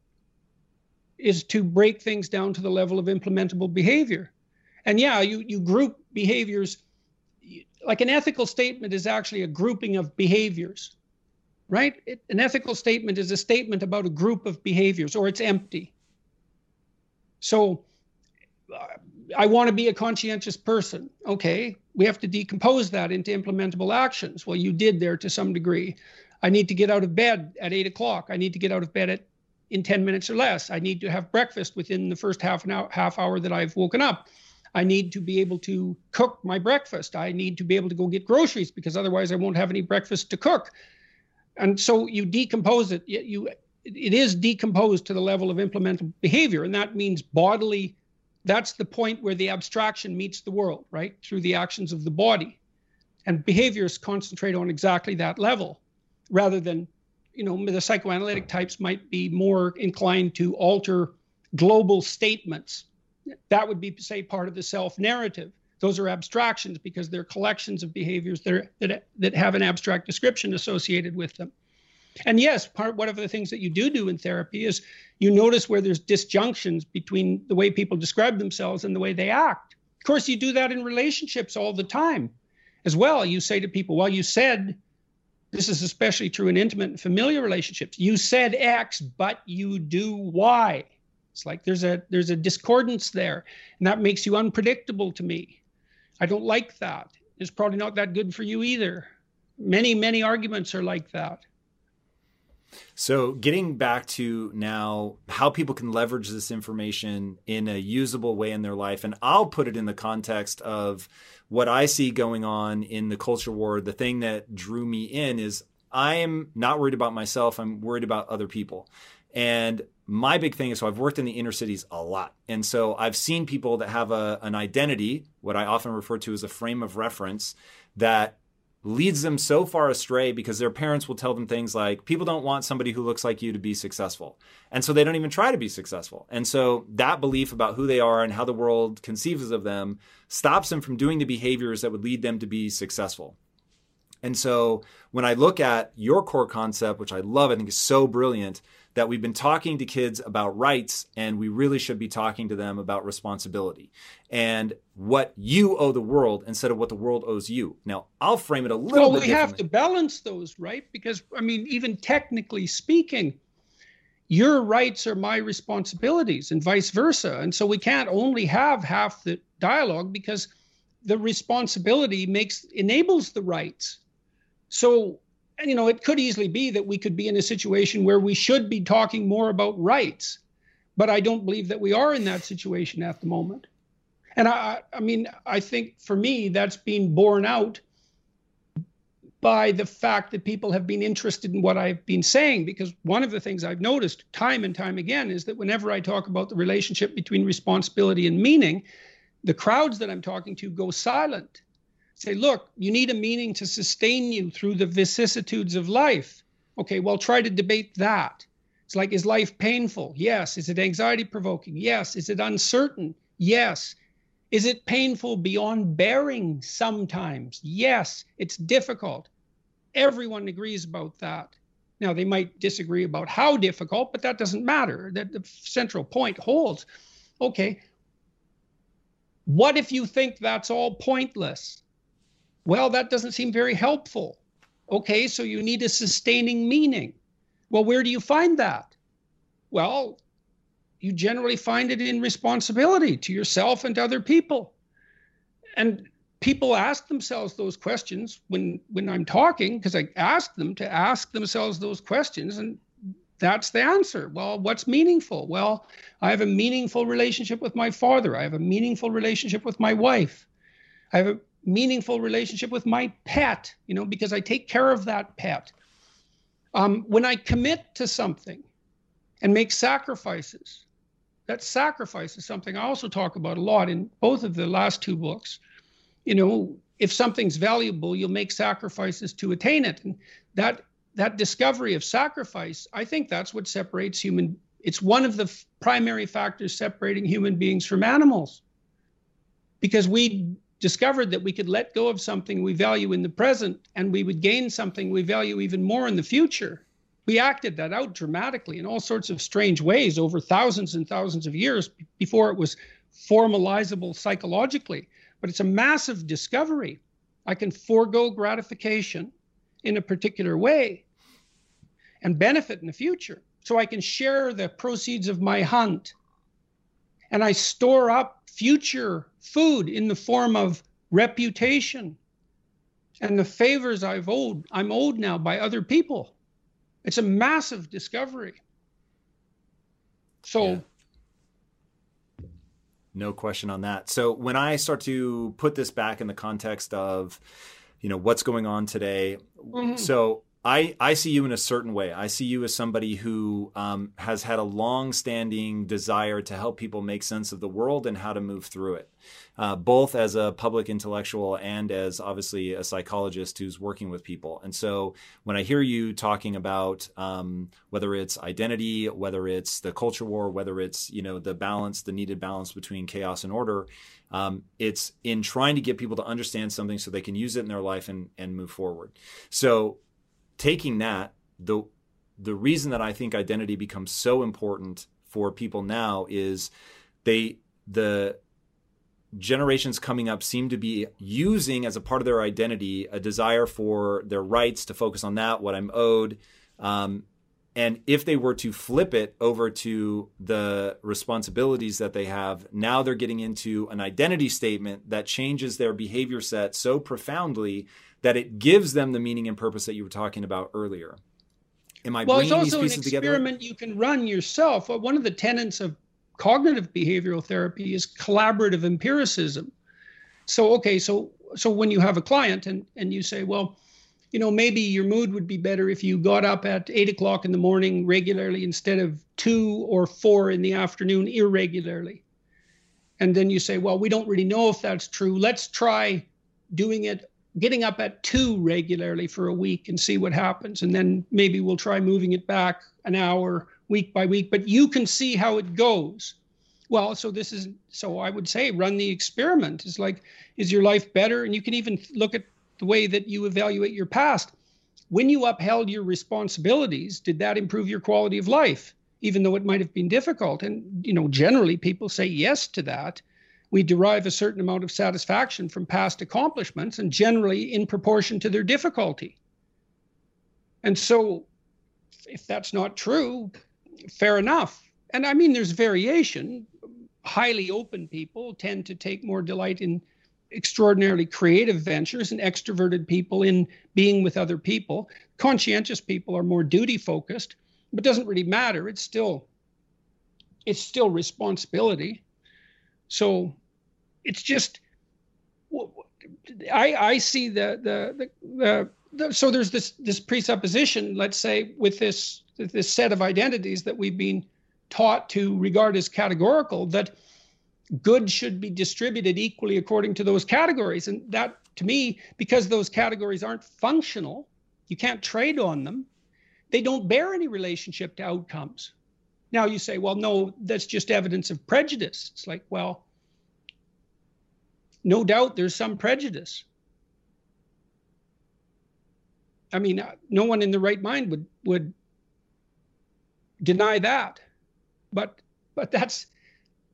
is to break things down to the level of implementable behavior. And yeah, you, you group behaviors like an ethical statement is actually a grouping of behaviors, right? It, an ethical statement is a statement about a group of behaviors or it's empty. So uh, I want to be a conscientious person. Okay, we have to decompose that into implementable actions. Well, you did there to some degree. I need to get out of bed at eight o'clock. I need to get out of bed at in 10 minutes or less. I need to have breakfast within the first half an hour, half hour that I've woken up. I need to be able to cook my breakfast. I need to be able to go get groceries because otherwise I won't have any breakfast to cook. And so you decompose it. You it is decomposed to the level of implementable behavior, and that means bodily. That's the point where the abstraction meets the world, right? Through the actions of the body, and behaviors concentrate on exactly that level, rather than you know, the psychoanalytic types might be more inclined to alter global statements. That would be, say, part of the self narrative. Those are abstractions because they're collections of behaviors that, are, that, that have an abstract description associated with them. And yes, part one of the things that you do do in therapy is you notice where there's disjunctions between the way people describe themselves and the way they act. Of course, you do that in relationships all the time as well. You say to people, well, you said this is especially true in intimate and familiar relationships. You said X, but you do Y. It's like there's a there's a discordance there, and that makes you unpredictable to me. I don't like that. It's probably not that good for you either. Many many arguments are like that. So, getting back to now how people can leverage this information in a usable way in their life, and I'll put it in the context of what I see going on in the culture war. The thing that drew me in is I'm not worried about myself, I'm worried about other people. And my big thing is so I've worked in the inner cities a lot. And so I've seen people that have a, an identity, what I often refer to as a frame of reference, that leads them so far astray because their parents will tell them things like people don't want somebody who looks like you to be successful. And so they don't even try to be successful. And so that belief about who they are and how the world conceives of them stops them from doing the behaviors that would lead them to be successful. And so when i look at your core concept which i love i think is so brilliant that we've been talking to kids about rights and we really should be talking to them about responsibility and what you owe the world instead of what the world owes you. Now, I'll frame it a little well, bit. we have to balance those, right? Because, I mean, even technically speaking, your rights are my responsibilities and vice versa. And so we can't only have half the, dialogue because the responsibility makes enables the rights. So, you know, it could easily be that we could be in a situation where we should be talking more about rights, but I don't believe that we are in that situation at the moment. And I, I mean, I think for me, that's being borne out by the fact that people have been interested in what I've been saying. Because one of the things I've noticed time and time again is that whenever I talk about the relationship between responsibility and meaning, the crowds that I'm talking to go silent. Say, look, you need a meaning to sustain you through the vicissitudes of life. Okay, well, try to debate that. It's like, is life painful? Yes. Is it anxiety provoking? Yes. Is it uncertain? Yes. Is it painful beyond bearing sometimes? Yes. It's difficult. Everyone agrees about that. Now, they might disagree about how difficult, but that doesn't matter. That the central point holds. Okay, what if you think that's all pointless? Well, that doesn't seem very helpful. Okay, so you need a sustaining meaning. Well, where do you find that? Well, you generally find it in responsibility to yourself and to other people. And people ask themselves those questions when when I'm talking because I ask them to ask themselves those questions and that's the answer. Well, what's meaningful? Well, I have a meaningful relationship with my father. I have a meaningful relationship with my wife. I have a meaningful relationship with my pet, you know, because I take care of that pet. Um, when I commit to something and make sacrifices, that sacrifice is something I also talk about a lot in both of the last two books you know, if something's valuable, you'll make sacrifices to attain it. And that that discovery of sacrifice, I think that's what separates human. It's one of the f- primary factors separating human beings from animals. Because we discovered that we could let go of something we value in the present and we would gain something we value even more in the future. We acted that out dramatically in all sorts of strange ways over thousands and thousands of years before it was formalizable psychologically but it's a massive discovery. I can forego gratification in a particular way and benefit in the future. So I can share the proceeds of my hunt and I store up future food in the form of reputation and the favors I've owed, I'm owed now by other people. It's a massive discovery. So yeah. No question on that. So when I start to put this back in the context of, you know, what's going on today, mm-hmm. so I, I see you in a certain way. I see you as somebody who um, has had a long-standing desire to help people make sense of the world and how to move through it, uh, both as a public intellectual and as obviously a psychologist who's working with people. And so when I hear you talking about um, whether it's identity, whether it's the culture war, whether it's you know the balance, the needed balance between chaos and order, um, it's in trying to get people to understand something so they can use it in their life and and move forward. So taking that, the the reason that I think identity becomes so important for people now is they the generations coming up seem to be using as a part of their identity a desire for their rights to focus on that what i'm owed. Um, and if they were to flip it over to the responsibilities that they have now they're getting into an identity statement that changes their behavior set so profoundly that it gives them the meaning and purpose that you were talking about earlier. Am I well, it's also an experiment together? you can run yourself. Uh, one of the tenets of cognitive behavioral therapy is collaborative empiricism. So, okay, so so when you have a client and and you say, well, you know, maybe your mood would be better if you got up at eight o'clock in the morning regularly instead of two or four in the afternoon irregularly. And then you say, well, we don't really know if that's true. Let's try doing it getting up at two regularly for a week and see what happens. And then maybe we'll try moving it back an hour week by week, but you can see how it goes. Well, so this is, so I would say run the experiment. It's like, is your life better? And you can even look at the way that you evaluate your past. When you upheld your responsibilities, did that improve your quality of life? Even though it might have been difficult. And, you know, generally people say yes to that we derive a certain amount of satisfaction from past accomplishments and generally in proportion to their difficulty. And so, if that's not true, fair enough. And I mean, there's variation. highly open people tend to take more delight in extraordinarily creative ventures and extroverted people in being with other people. Conscientious people are more duty focused, but doesn't really matter. It's still it's still responsibility. So it's just I I see the the the, the, so there's this this presupposition, let's say, with this this set of identities that we've been taught to regard as categorical that goods should be distributed equally according to those categories. And that, to me, because those categories aren't functional, you can't trade on them, they don't bear any relationship to outcomes. Now you say, well, no, that's just evidence of prejudice. It's like, well, no doubt there's some prejudice. I mean, no one in the right mind would would deny that but but that's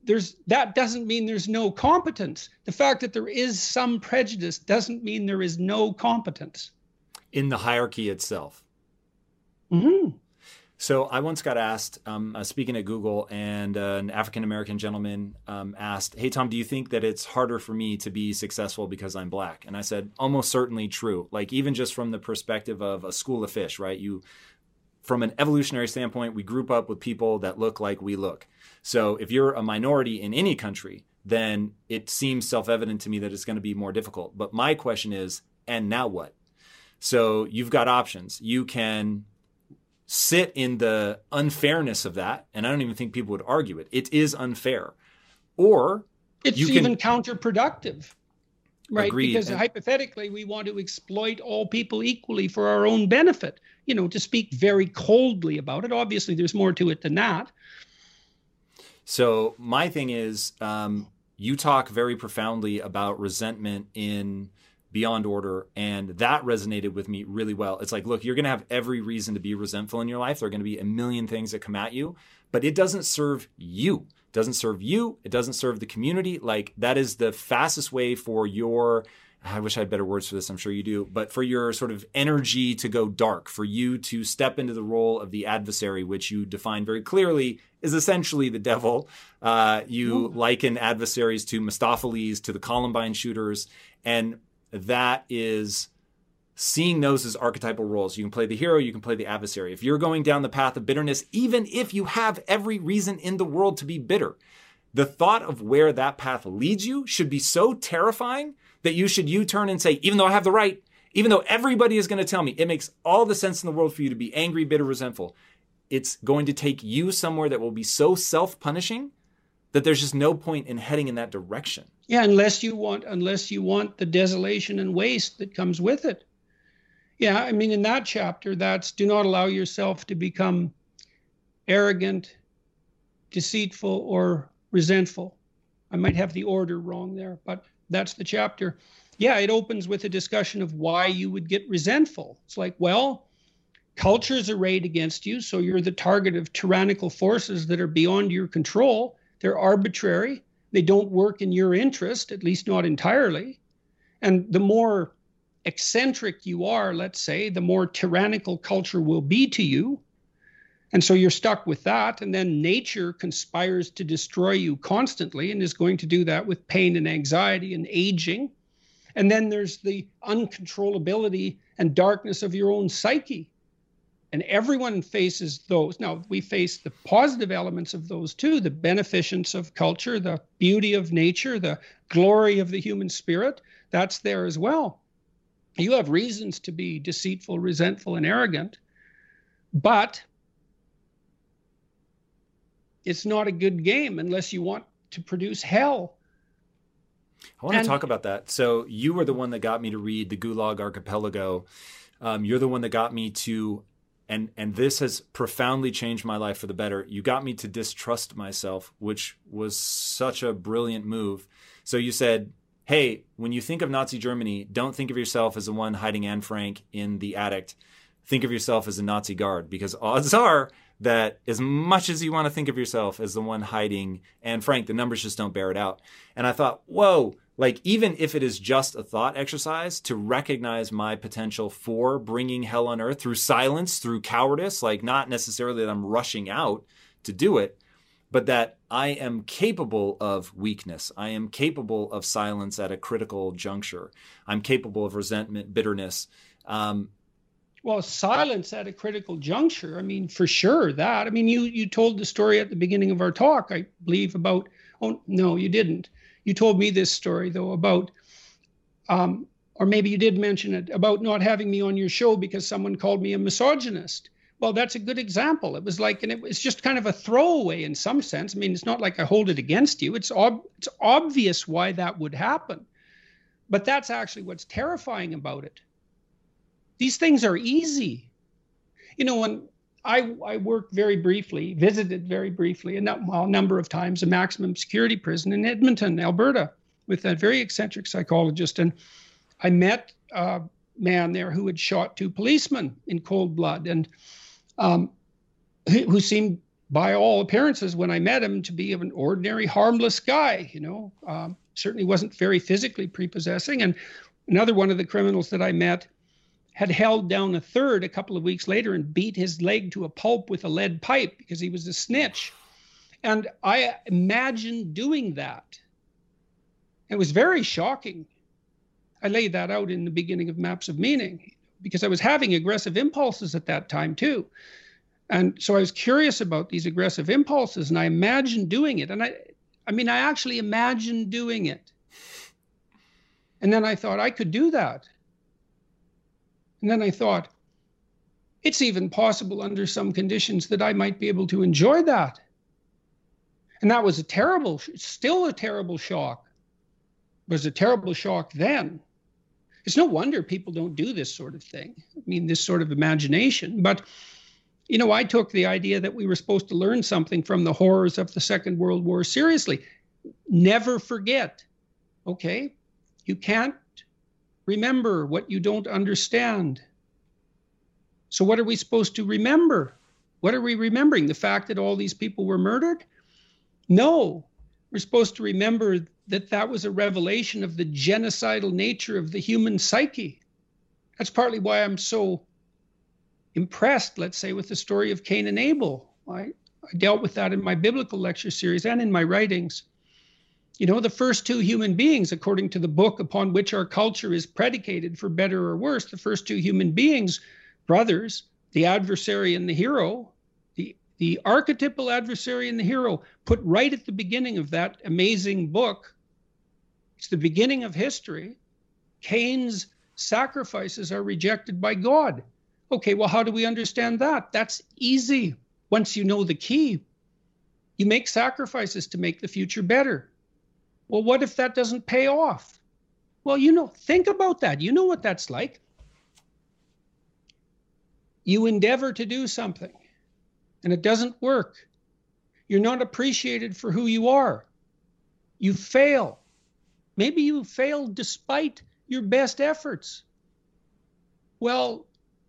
there's that doesn't mean there's no competence. The fact that there is some prejudice doesn't mean there is no competence in the hierarchy itself. Mm-hmm. So I once got asked, um, uh, speaking at Google, and uh, an African American gentleman um, asked, "Hey Tom, do you think that it's harder for me to be successful because I'm black?" And I said, "Almost certainly true. Like even just from the perspective of a school of fish, right? You from an evolutionary standpoint, we group up with people that look like we look. So if you're a minority in any country, then it seems self evident to me that it's going to be more difficult. But my question is, and now what? So you've got options. You can sit in the unfairness of that, and I don't even think people would argue it. It is unfair. Or it's you even can, counterproductive. Right, Agreed. because And- hypothetically, we want to exploit all people equally for our own benefit. You know, to speak very coldly about it. Obviously, there's more to it than that. So my thing is, um, you talk very profoundly about resentment in Beyond Order, and that resonated with me really well. It's like, look, you're going to have every reason to be resentful in your life. There are going to be a million things that come at you, but it doesn't serve you. It doesn't serve you. It doesn't serve the community. Like that is the fastest way for your I wish I had better words for this. I'm sure you do, but for your sort of energy to go dark, for you to step into the role of the adversary, which you define very clearly is essentially the devil. Uh, you liken adversaries to Mephistopheles, to the Columbine shooters, and that is seeing those as archetypal roles. You can play the hero, you can play the adversary. If you're going down the path of bitterness, even if you have every reason in the world to be bitter, the thought of where that path leads you should be so terrifying that you should U turn and say, even though I have the right, even though everybody is going to tell me it makes all the sense in the world for you to be angry, bitter, resentful, it's going to take you somewhere that will be so self punishing that there's just no point in heading in that direction. Yeah, unless you want unless you want the desolation and waste that comes with it. Yeah, I mean in that chapter that's do not allow yourself to become arrogant, deceitful or resentful. I might have the order wrong there, but that's the chapter. Yeah, it opens with a discussion of why you would get resentful. It's like, well, cultures arrayed against you, so you're the target of tyrannical forces that are beyond your control. They're arbitrary. They don't work in your interest, at least not entirely. And the more eccentric you are, let's say, the more tyrannical culture will be to you. And so you're stuck with that. And then nature conspires to destroy you constantly and is going to do that with pain and anxiety and aging. And then there's the uncontrollability and darkness of your own psyche. And everyone faces those. Now, we face the positive elements of those too the beneficence of culture, the beauty of nature, the glory of the human spirit. That's there as well. You have reasons to be deceitful, resentful, and arrogant, but it's not a good game unless you want to produce hell. I want to talk about that. So you were the one that got me to read the Gulag Archipelago. Um, you're the one that got me to, and and this has profoundly changed my life for the better. You got me to distrust myself, which was such a brilliant move. So you said, "Hey, when you think of Nazi Germany, don't think of yourself as the one hiding Anne Frank in the attic. Think of yourself as a Nazi guard, because odds are." That as much as you want to think of yourself as the one hiding Anne Frank, the numbers just don't bear it out. And I thought, whoa, like even if it is just a thought exercise to recognize my potential for bringing hell on earth through silence through cowardice like not necessarily that i'm rushing out to do it but that I am capable of weakness. I am capable of silence at a critical juncture. I'm capable of resentment, bitterness. Um, well, silence at a critical juncture. I mean, for sure that. I mean, you you told the story at the beginning of our talk, I believe, about. Oh no, you didn't. You told me this story though about, um, or maybe you did mention it about not having me on your show because someone called me a misogynist. Well, that's a good example. It was like, and it was just kind of a throwaway in some sense. I mean, it's not like I hold it against you. It's ob- it's obvious why that would happen, but that's actually what's terrifying about it these things are easy. You know, when I, I worked very briefly, visited very briefly, a, number of times, a maximum security prison in Edmonton, Alberta, with a very eccentric psychologist. And I met a man there who had shot two policemen in cold blood and um, who seemed, by all appearances, when I met him, to be an ordinary, harmless guy. You know, um, certainly wasn't very physically prepossessing. And another one of the criminals that I met had held down a third a couple of weeks later and beat his leg to a pulp with a lead pipe because he was a snitch. And I imagined doing that. It was very shocking. I laid that out in the beginning of Maps of Meaning because I was having aggressive impulses at that time too. And so I was curious about these aggressive impulses and I imagined doing it. And I I mean I actually imagined doing it. And then I thought I could do that. And then I thought, it's even possible under some conditions that I might be able to enjoy that. And that was a terrible, still a terrible shock. It was a terrible shock then. It's no wonder people don't do this sort of thing. I mean, this sort of imagination. But, you know, I took the idea that we were supposed to learn something from the horrors of the Second World War seriously. Never forget, okay? You can't remember what you don't understand. So, what are we supposed to remember? What are we remembering? The fact that all these people were murdered? No. We're supposed to remember that that was a revelation of the genocidal nature of the human psyche. That's partly why I'm so impressed, let's say, with the story of Cain and Abel. I, I dealt with that in my biblical lecture series and in my writings. You know, the first two human beings, according to the book upon which our culture is predicated, for better or worse, the first two human beings, brothers, the adversary and the hero, the, the archetypal adversary and the hero, put right at the beginning of that amazing book. It's the beginning of history. Cain's sacrifices are rejected by God. Okay, well, how do we understand that? That's easy once you know the key. You make sacrifices to make the future better. Well, what if that doesn't pay off? Well, you know, think about that. You know what that's like. You endeavor to do something and it doesn't work. You're not appreciated for who you are. You fail. Maybe you fail despite your best efforts. Well,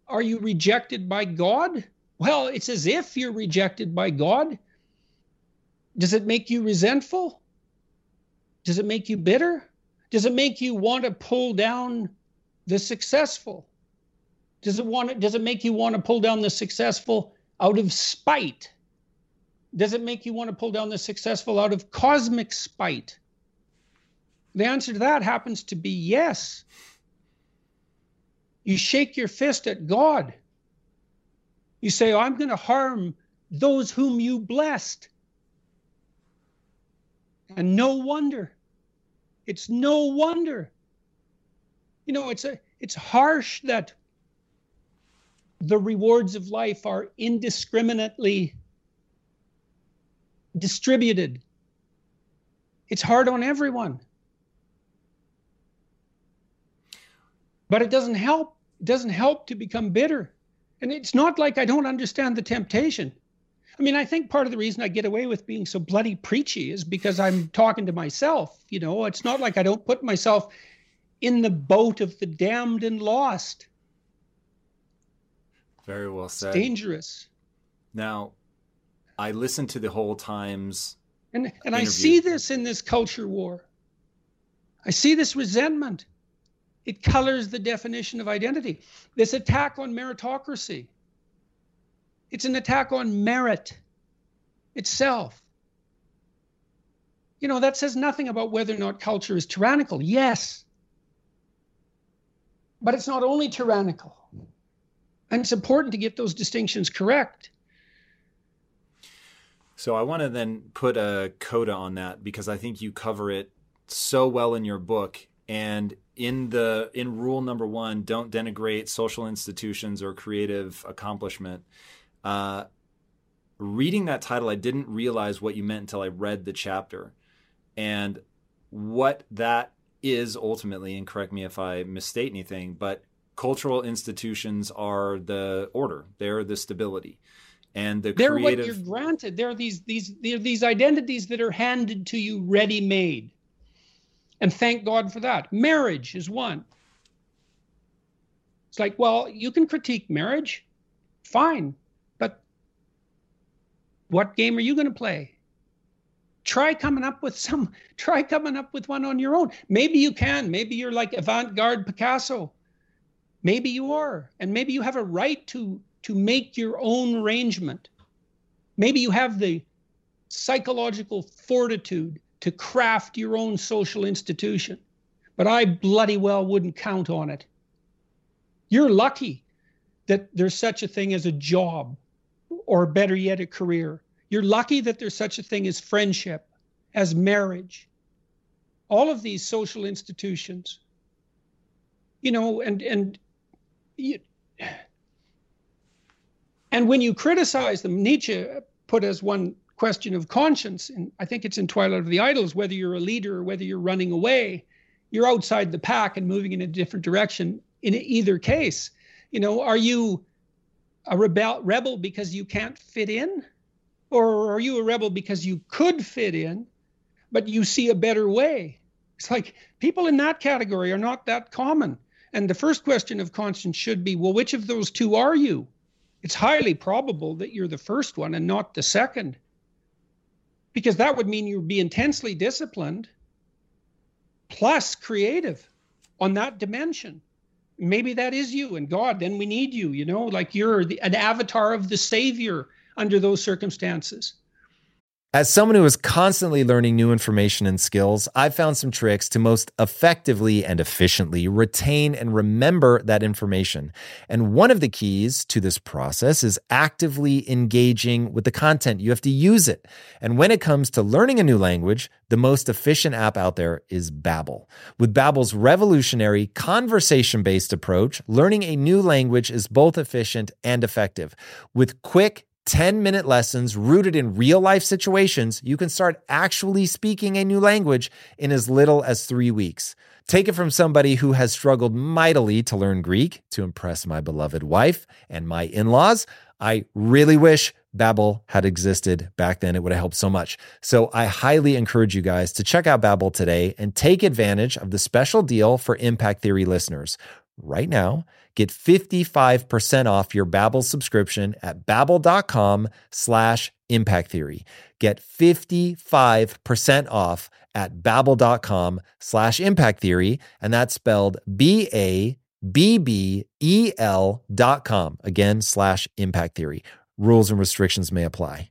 are you rejected by God? Well, it's as if you're rejected by God. Does it make you resentful? Does it make you bitter? Does it make you want to pull down the successful? Does it want to, does it make you want to pull down the successful out of spite? Does it make you want to pull down the successful out of cosmic spite? The answer to that happens to be yes. You shake your fist at God. You say, I'm going to harm those whom you blessed. And no wonder. It's no wonder. You know, it's a it's harsh that the rewards of life are indiscriminately distributed. It's hard on everyone. But it doesn't help. It doesn't help to become bitter. And it's not like I don't understand the temptation. I mean, I think part of the reason I get away with being so bloody preachy is because I'm talking to myself. You know, it's not like I don't put myself in the boat of the damned and lost. Very well said. It's dangerous. Now, I listen to the whole Times. And and interview. I see this in this culture war. I see this resentment. It colors the definition of identity. This attack on meritocracy. It's an attack on merit itself. You know, that says nothing about whether or not culture is tyrannical. Yes. But it's not only tyrannical. And it's important to get those distinctions correct. So I want to then put a coda on that because I think you cover it so well in your book and in the in rule number one don't denigrate social institutions or creative accomplishment uh, reading that title i didn't realize what you meant until i read the chapter. And what that is ultimately and correct me if i misstate anything but cultural institutions are the order. They're the stability. And the they're creative... what you're granted. They're these these they're these identities that are handed to you ready made and thank God for that. Marriage is one. It's like, well, you can critique marriage, fine, what game are you going to play? Try coming up with some, *laughs* try coming up with one on your own. Maybe you can. Maybe you're like avant garde Picasso. Maybe you are. And maybe you have a right to, to make your own arrangement. Maybe you have the psychological fortitude to craft your own social institution. But I bloody well wouldn't count on it. You're lucky that there's such a thing as a job, or better yet, a career. You're lucky that there's such a thing as friendship, as marriage. All of these social institutions, you know, and and you, and when you criticize them, Nietzsche put as one question of conscience. And I think it's in Twilight of the Idols, whether you're a leader or whether you're running away, you're outside the pack and moving in a different direction in either case. You know, are you a rebel rebel because you can't fit in? Or are you a rebel because you could fit in, but you see a better way? It's like people in that category are not that common. And the first question of conscience should be well, which of those two are you? It's highly probable that you're the first one and not the second because that would mean you'd be intensely disciplined plus creative on that dimension maybe that is you and god then we need you you know like you're the, an avatar of the savior under those circumstances as someone who is constantly learning new information and skills, I've found some tricks to most effectively and efficiently retain and remember that information. And one of the keys to this process is actively engaging with the content. You have to use it. And when it comes to learning a new language, the most efficient app out there is Babbel. With Babbel's revolutionary conversation-based approach, learning a new language is both efficient and effective. With quick 10 minute lessons rooted in real life situations, you can start actually speaking a new language in as little as three weeks. Take it from somebody who has struggled mightily to learn Greek to impress my beloved wife and my in laws. I really wish Babbel had existed back then. It would have helped so much. So I highly encourage you guys to check out Babbel today and take advantage of the special deal for Impact Theory listeners. Right now, Get 55% off your Babbel subscription at babbel.com slash impact theory. Get 55% off at babbel.com slash impact theory. And that's spelled B-A-B-B-E-L dot com. Again, slash impact theory. Rules and restrictions may apply.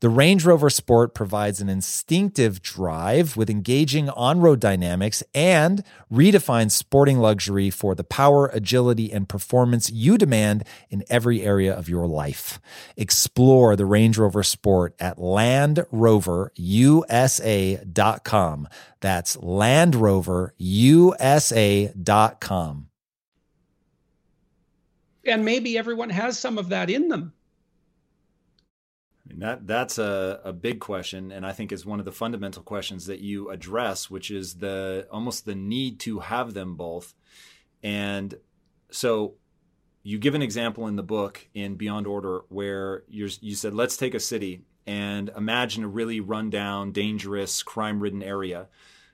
The Range Rover Sport provides an instinctive drive with engaging on road dynamics and redefines sporting luxury for the power, agility, and performance you demand in every area of your life. Explore the Range Rover Sport at LandRoverUSA.com. That's LandRoverUSA.com. And maybe everyone has some of that in them. That that's a, a big question, and I think is one of the fundamental questions that you address, which is the almost the need to have them both. And so you give an example in the book in Beyond Order where you you said, let's take a city and imagine a really rundown, dangerous, crime ridden area.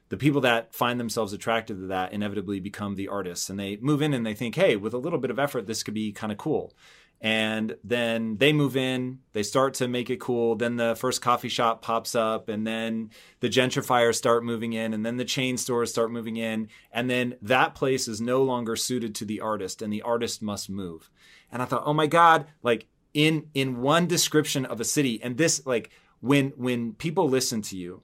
The people that find themselves attracted to that inevitably become the artists and they move in and they think, hey, with a little bit of effort, this could be kind of cool and then they move in they start to make it cool then the first coffee shop pops up and then the gentrifiers start moving in and then the chain stores start moving in and then that place is no longer suited to the artist and the artist must move. And i thought oh my god like in in one description of a city and this like when when people listen to you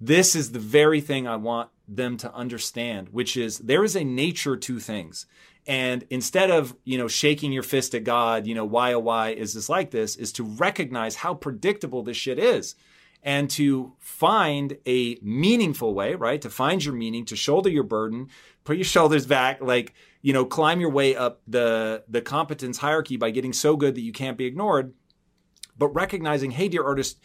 this is the very thing i want them to understand which is there is a nature to things and instead of, you know, shaking your fist at God, you know, why, oh, why is this like this, is to recognize how predictable this shit is and to find a meaningful way, right? To find your meaning, to shoulder your burden, put your *laughs* shoulders back, like, you know, climb your way up the, the competence hierarchy by getting so good that you can't be ignored. But recognizing, hey, dear artist,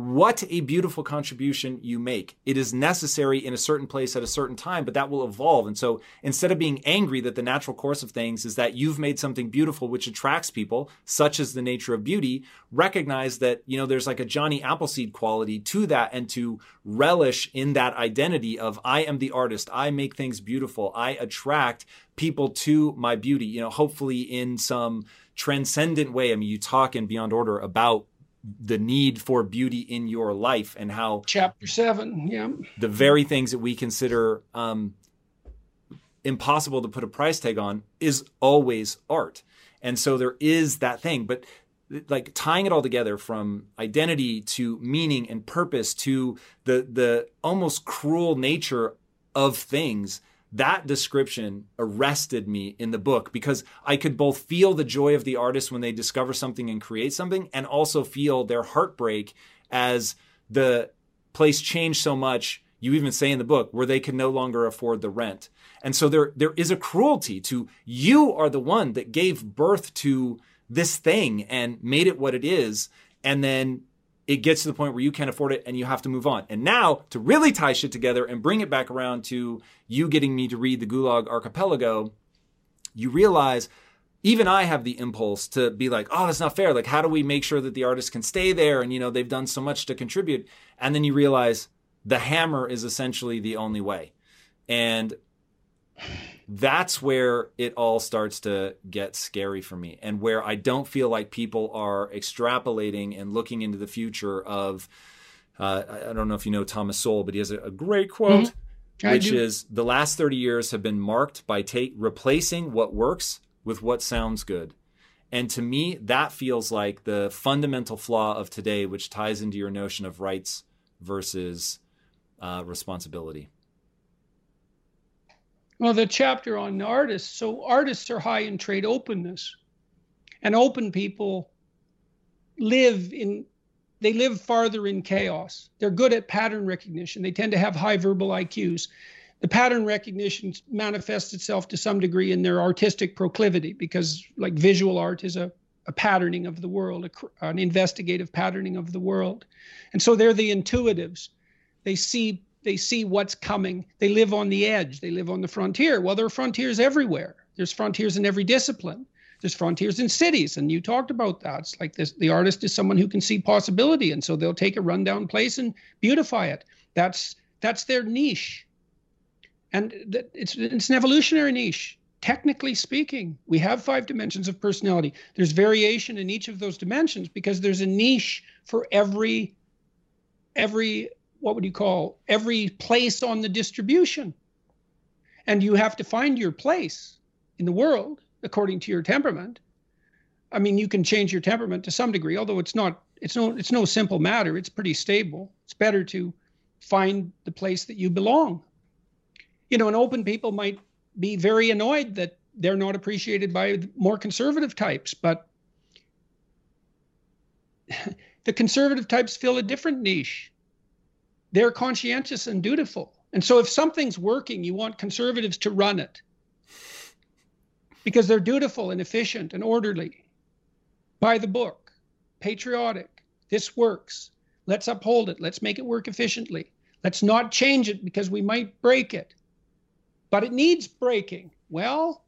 what a beautiful contribution you make. It is necessary in a certain place at a certain time, but that will evolve. And so instead of being angry that the natural course of things is that you've made something beautiful which attracts people, such as the nature of beauty, recognize that, you know, there's like a Johnny Appleseed quality to that and to relish in that identity of I am the artist. I make things beautiful. I attract people to my beauty, you know, hopefully in some transcendent way. I mean, you talk in Beyond Order about the need for beauty in your life and how chapter seven yeah. the very things that we consider um, impossible to put a price tag on is always art. And so there is that thing but like tying it all together from identity to meaning and purpose to the the almost cruel nature of things that description arrested me in the book because I could both feel the joy of the artist when they discover something and create something and also feel their heartbreak as the place changed so much you even say in the book where they can no longer afford the rent. And so there there is a cruelty to you are the one that gave birth to this thing and made it what it is. And then it gets to the point where you can't afford it and you have to move on. And now to really tie shit together and bring it back around to you getting me to read the Gulag Archipelago, you realize even I have the impulse to be like, oh, that's not fair. Like, how do we make sure that the artist can stay there? And, you know, they've done so much to contribute. And then you realize the hammer is essentially the only way. And that's where it all starts to get scary for me and where I don't feel like people are extrapolating and looking into the future of uh, I don't know if you know Thomas Sowell, but he has a, a great quote, mm-hmm. which is the last 30 years have been marked by take, replacing what works with what sounds good. And to me, that feels like the fundamental flaw of today, which ties into your notion of rights versus uh, responsibility. Well, the chapter on artists. So artists are high in trait openness, and open people live in they live farther in chaos. They're good at pattern recognition. They tend to have high verbal IQs. The pattern recognition manifests itself to some degree in their artistic proclivity because, like, visual art is a, a patterning of the world, a, an investigative patterning of the world. And so they're the intuitives. They see they see what's coming. They live on the edge. They live on the frontier. Well, there are frontiers everywhere. There's frontiers in every discipline. There's frontiers in cities, and you talked about that. It's like this: the artist is someone who can see possibility, and so they'll take a rundown place and beautify it. That's that's their niche, and it's it's an evolutionary niche. Technically speaking, we have five dimensions of personality. There's variation in each of those dimensions because there's a niche for every every what would you call every place on the distribution. And you have to find your place in the world according to your temperament. I mean, you can change your temperament to some degree, although it's not it's no it's no simple matter. It's pretty stable. It's better to find the place that you belong. You know, and open people might be very annoyed that they're not appreciated by more conservative types, but *laughs* the conservative types fill a different niche they're conscientious and dutiful. And so if something's working, you want conservatives to run it because they're dutiful and efficient and orderly. By the book, patriotic. This works. Let's uphold it. Let's make it work efficiently. Let's not change it because we might break it. But it needs breaking. Well,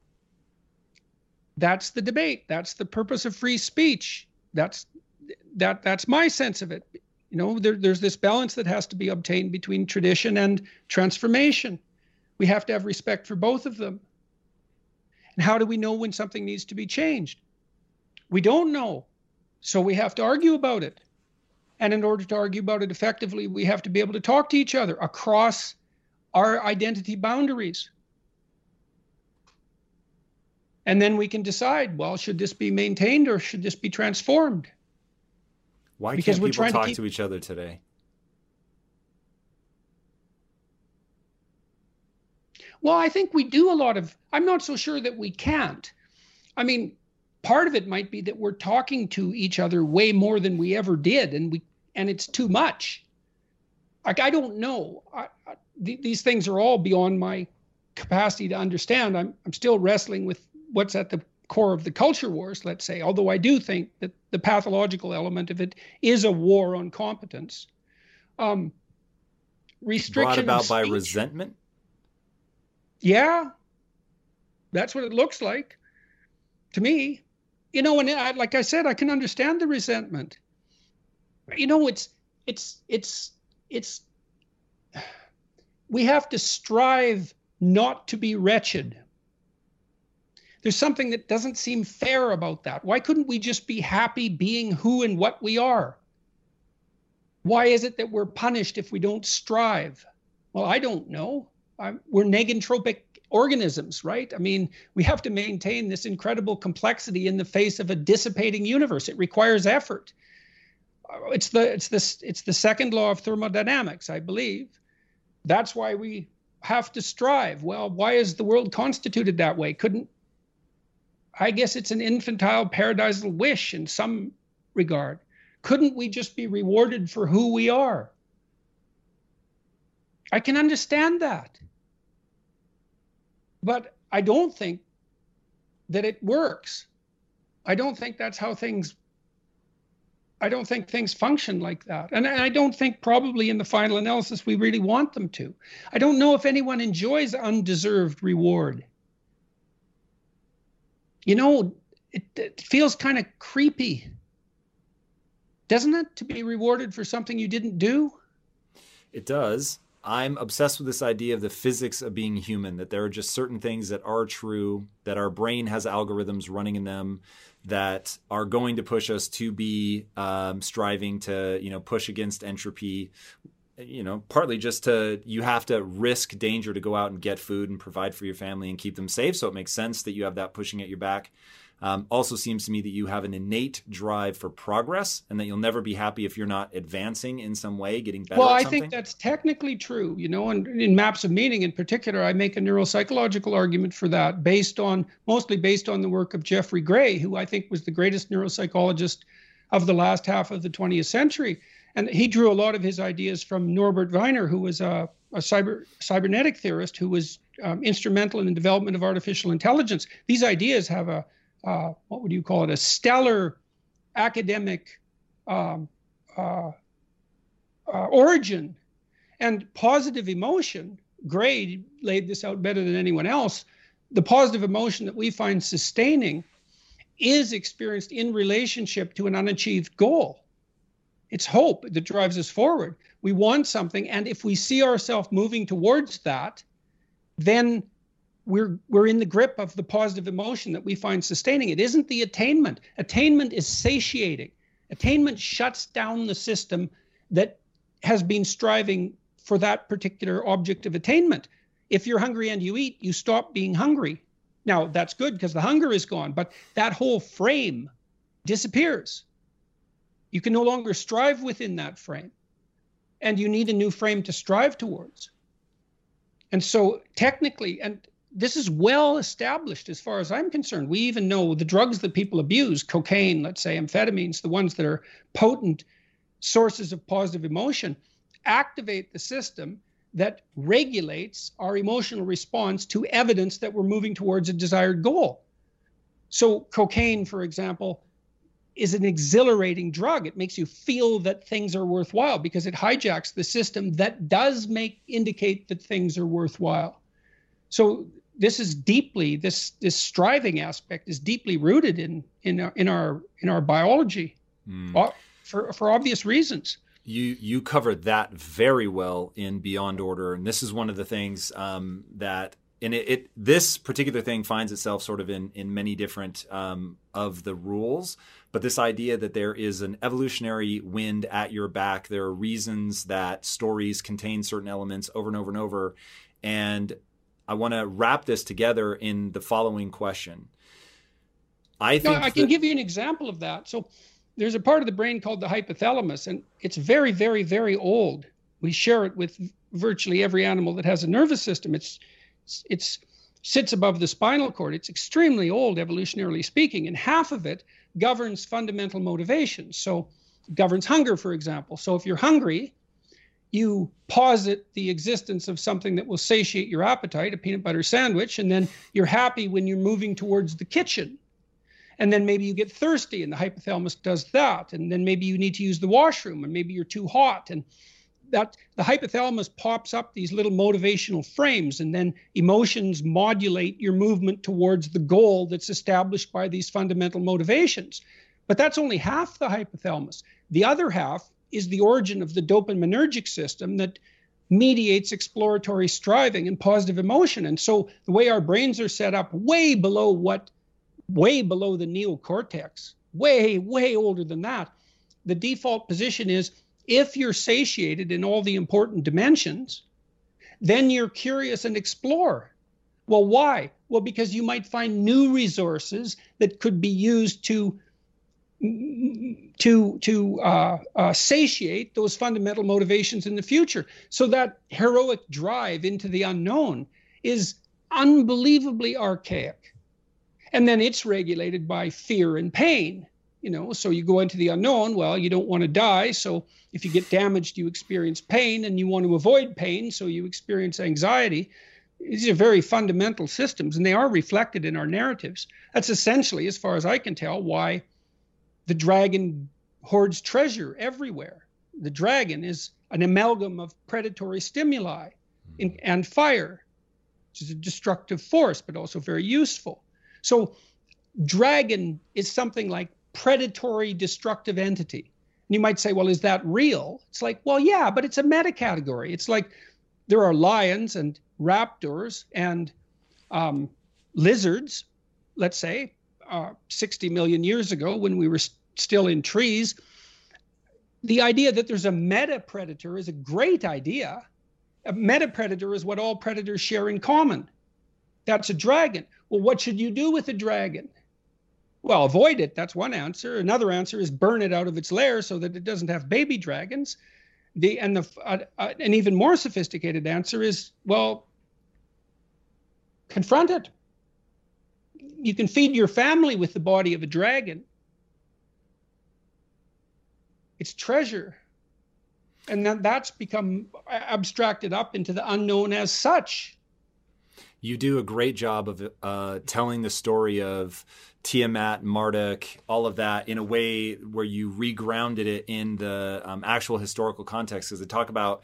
That's the debate. That's the purpose of free speech. That's that that's my sense of it. You know, there, there's this balance that has to be obtained between tradition and transformation. We have to have respect for both of them. And how do we know when something needs to be changed? We don't know. So we have to argue about it. And in order to argue about it effectively, we have to be able to talk to each other across our identity boundaries. And then we can decide well, should this be maintained or should this be transformed? Why because can't people talk to, keep... to each other today? Well, I think we do a lot of, I'm not so sure that we can't. I mean, part of it might be that we're talking to each other way more than we ever did, and we and it's too much. Like I don't know. I, I, th- these things are all beyond my capacity to understand. I'm I'm still wrestling with what's at the core of the culture wars, let's say. Although I do think that the pathological element of it is a war on competence. Um, restriction brought about by resentment. Yeah, that's what it looks like to me. You know, and I, like I said, I can understand the resentment. You know, it's it's it's it's we have to strive not to be wretched. There's something that doesn't seem fair about that. Why couldn't we just be happy being who and what we are? Why is it that we're punished if we don't strive? Well, I don't know. I'm, we're negentropic organisms, right? I mean, we have to maintain this incredible complexity in the face of a dissipating universe. It requires effort. Uh, it's the it's this it's the second law of thermodynamics, I believe. That's why we have to strive. Well, why is the world constituted that way? Couldn't I guess it's an infantile paradisal wish in some regard. Couldn't we just be rewarded for who we are? I can understand that. But I don't think that it works. I don't think that's how things I don't think things function like that. And I don't think probably in the final analysis we really want them to. I don't know if anyone enjoys undeserved reward you know, it, it feels kind of creepy, doesn't it, to be rewarded for something you didn't do? It does. I'm obsessed with this idea of the physics of being human, that there are just certain things that are true, that our brain has algorithms running in them that are going to push us to be um, striving to, you know, push against entropy you know, partly just to you have to risk danger to go out and get food and provide for your family and keep them safe. So it makes sense that you have that pushing at your back. Um, also seems to me that you have an innate drive for progress and that you'll never be happy if you're not advancing in some way, getting better. Well, I think that's technically true. You know, and in maps of meaning in particular, I make a neuropsychological argument for that based on mostly based on the work of Jeffrey Gray, who I think was the greatest neuropsychologist of the last half of the 20th century and he drew a lot of his ideas from Norbert Wiener, who was a, a cyber cybernetic theorist who was um, instrumental in the development of artificial intelligence. These ideas have a uh, what would you call it? A stellar academic um, uh, uh, origin and positive emotion. Gray laid this out better than anyone else. The positive emotion that we find sustaining is experienced in relationship to an unachieved goal. It's hope that drives us forward. We want something, and if we see ourselves moving towards that, then we're we're in the grip of the positive emotion that we find sustaining. It isn't the attainment. Attainment is satiating. Attainment shuts down the system that has been striving for that particular object of attainment. If you're hungry and you eat, you stop being hungry. Now, that's good because the hunger is gone, but that whole frame disappears. You can no longer strive within that frame. And you need a new frame to strive towards. And so, technically, and this is well established as far as I'm concerned. We even know the drugs that people abuse, cocaine, let's say, amphetamines, the ones that are potent sources of positive emotion, activate the system that regulates our emotional response to evidence that we're moving towards a desired goal. So, cocaine, for example, is an exhilarating drug. It makes you feel that things are worthwhile because it hijacks the system that does make indicate that things are worthwhile. So this is deeply this this striving aspect is deeply rooted in in our in our in our biology mm. for for obvious reasons you you covered that very well in Beyond Order, and this is one of the things um, that and it, it, this particular thing finds itself sort of in in many different um, of the rules. But this idea that there is an evolutionary wind at your back, there are reasons that stories contain certain elements over and over and over, and I want to wrap this together in the following question. I think no, I can that, give you an example of that. So there's a part of the brain called the hypothalamus, and it's very, very, very old. We share it with virtually every animal that has a nervous system. It's it's sits above the spinal cord. It's extremely old, evolutionarily speaking, and half of it governs fundamental motivations. So governs hunger, for example. So if you're hungry, you posit the existence of something that will satiate your appetite, a peanut butter sandwich, and then you're happy when you're moving towards the kitchen and then maybe you get thirsty and the hypothalamus does that and then maybe you need to use the washroom and maybe you're too hot and that the hypothalamus pops up these little motivational frames and then emotions modulate your movement towards the goal that's established by these fundamental motivations but that's only half the hypothalamus the other half is the origin of the dopaminergic system that mediates exploratory striving and positive emotion and so the way our brains are set up way below what way below the neocortex, way, way older than that. The default position is if you're satiated in all the important dimensions, then you're curious and explore. Well, why? Well, because you might find new resources that could be used to to to uh, uh, satiate those fundamental motivations in the future. So that heroic drive into the unknown is unbelievably archaic and then it's regulated by fear and pain you know so you go into the unknown well you don't want to die so if you get damaged you experience pain and you want to avoid pain so you experience anxiety. These are very fundamental systems and they are reflected in our narratives. That's essentially as far as i can tell why the dragon hoards treasure everywhere. The dragon is an amalgam of predatory stimuli in, hmm. and fire which is a destructive force but also very useful. So, dragon is something like predatory destructive entity. And you might say, well, is that real? It's like, well, yeah, but it's a meta category. It's like there are lions and raptors and um, lizards, let's say, uh, 60 million years ago when we were st- still in trees. The idea that there's a meta predator is a great idea. A meta predator is what all predators share in common. That's a dragon. Well, what should you do with a dragon? Well, avoid it. That's one answer. Another answer is burn it out of its lair so that it doesn't have baby dragons. The and the uh, uh, an even more sophisticated answer is well, confront it. You can feed your family with the body of a dragon. It's treasure. And then that's become abstracted up into the unknown as such you do a great job of uh, telling the story of Tiamat, Marduk, all of that in a way where you regrounded it in the um, actual historical context. Because they talk about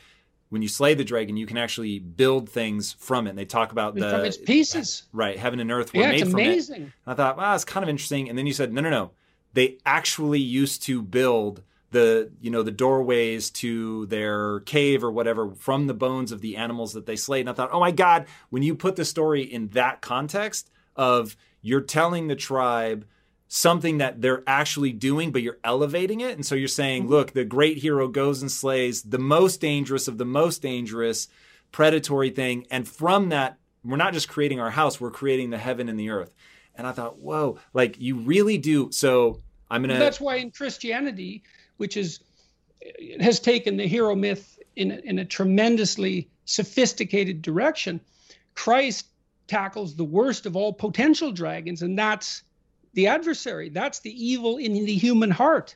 when you slay the dragon, you can actually build things from it. And they talk about the from its pieces, right? Heaven and earth were yeah, made it's from amazing. it. I thought, wow, it's kind of interesting. And then you said, no, no, no. They actually used to build the you know the doorways to their cave or whatever from the bones of the animals that they slayed. And i thought oh my god when you put the story in that context of you're telling the tribe something that they're actually doing but you're elevating it. And so you're saying mm-hmm. look the great hero goes and slays the most dangerous of the most dangerous predatory thing. And from that we're not just creating our house we're creating the heaven and the earth. And i thought whoa like you really do. So i'm gonna that's why in christianity which is has taken the hero myth in, in a tremendously sophisticated direction. Christ tackles the worst of all potential dragons, and that's the adversary. That's the evil in the human heart.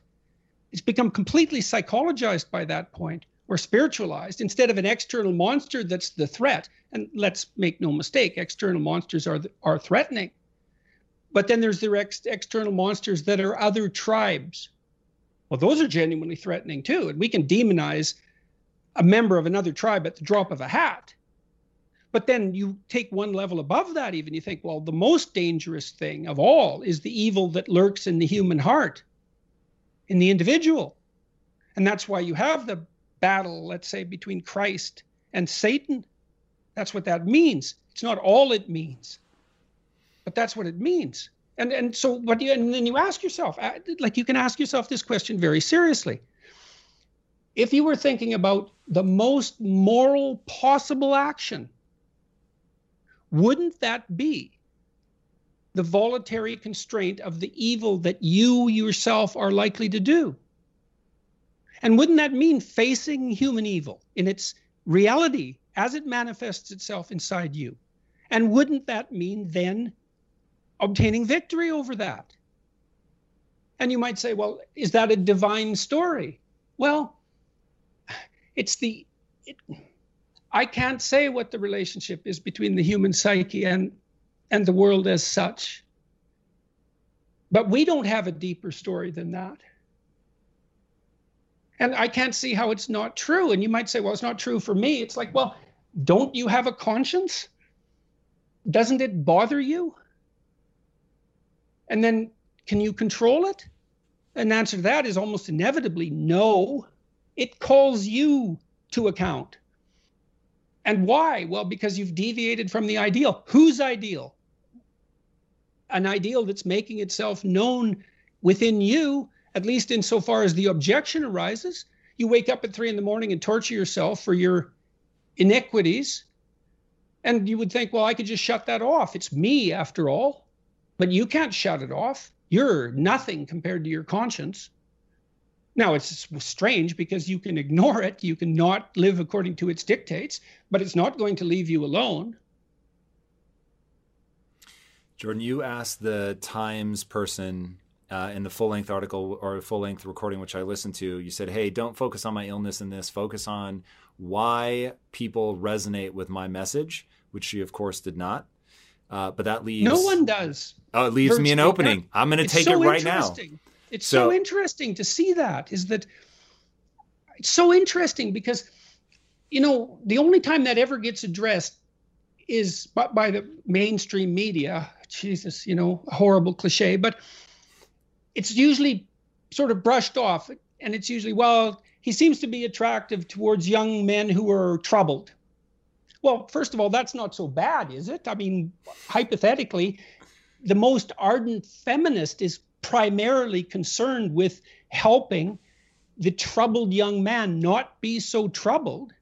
It's become completely psychologized by that point or spiritualized instead of an external monster that's the threat. And let's make no mistake, external monsters are, are threatening. But then there's the ex- external monsters that are other tribes well, those are genuinely threatening too. And we can demonize a member of another tribe at the drop of a hat. But then you take one level above that, even you think, well, the most dangerous thing of all is the evil that lurks in the human heart, in the individual. And that's why you have the battle, let's say, between Christ and Satan. That's what that means. It's not all it means, but that's what it means. And and so, but you, and then you ask yourself, uh, like you can ask yourself this question very seriously. If you were thinking about the most moral possible action, wouldn't that be the voluntary constraint of the evil that you yourself are likely to do? And wouldn't that mean facing human evil in its reality as it manifests itself inside you? And wouldn't that mean then obtaining victory over that? And you might say, well, is that a divine story? Well, it's the. It, I can't say what the relationship is between the human psyche and and the world as such. But we don't have a deeper story than that. And I can't see how it's not true. And you might say, well, it's not true for me. It's like, well, don't you have a conscience? Doesn't it bother you? And then can you control it? And the answer to that is almost inevitably no. It calls you to account. And why? Well, because you've deviated from the ideal. Whose ideal? An ideal that's making itself known within you, at least insofar as the objection arises. You wake up at three in the morning and torture yourself for your iniquities. And you would think, well, I could just shut that off. It's me, after all. But you can't shut it off. You're nothing compared to your conscience. Now, it's strange because you can ignore it, you can not live according to its dictates, but it's not going to leave you alone. Jordan, you asked the Times person uh, in the full length article or full length recording, which I listened to, you said, Hey, don't focus on my illness in this, focus on why people resonate with my message, which she, of course, did not. Uh, but that leaves. No one does. Oh, it leaves me an opening. I'm going to take so it right now. It's so, so interesting to see that. Is that it's so interesting because, you know, the only time that ever gets addressed is by, by the mainstream media. Jesus, you know, horrible cliche, but it's usually sort of brushed off, and it's usually well, he seems to be attractive towards young men who are troubled. Well, first of all, that's not so bad, is it? I mean, hypothetically, the most ardent feminist is primarily concerned with helping the troubled young man not be so troubled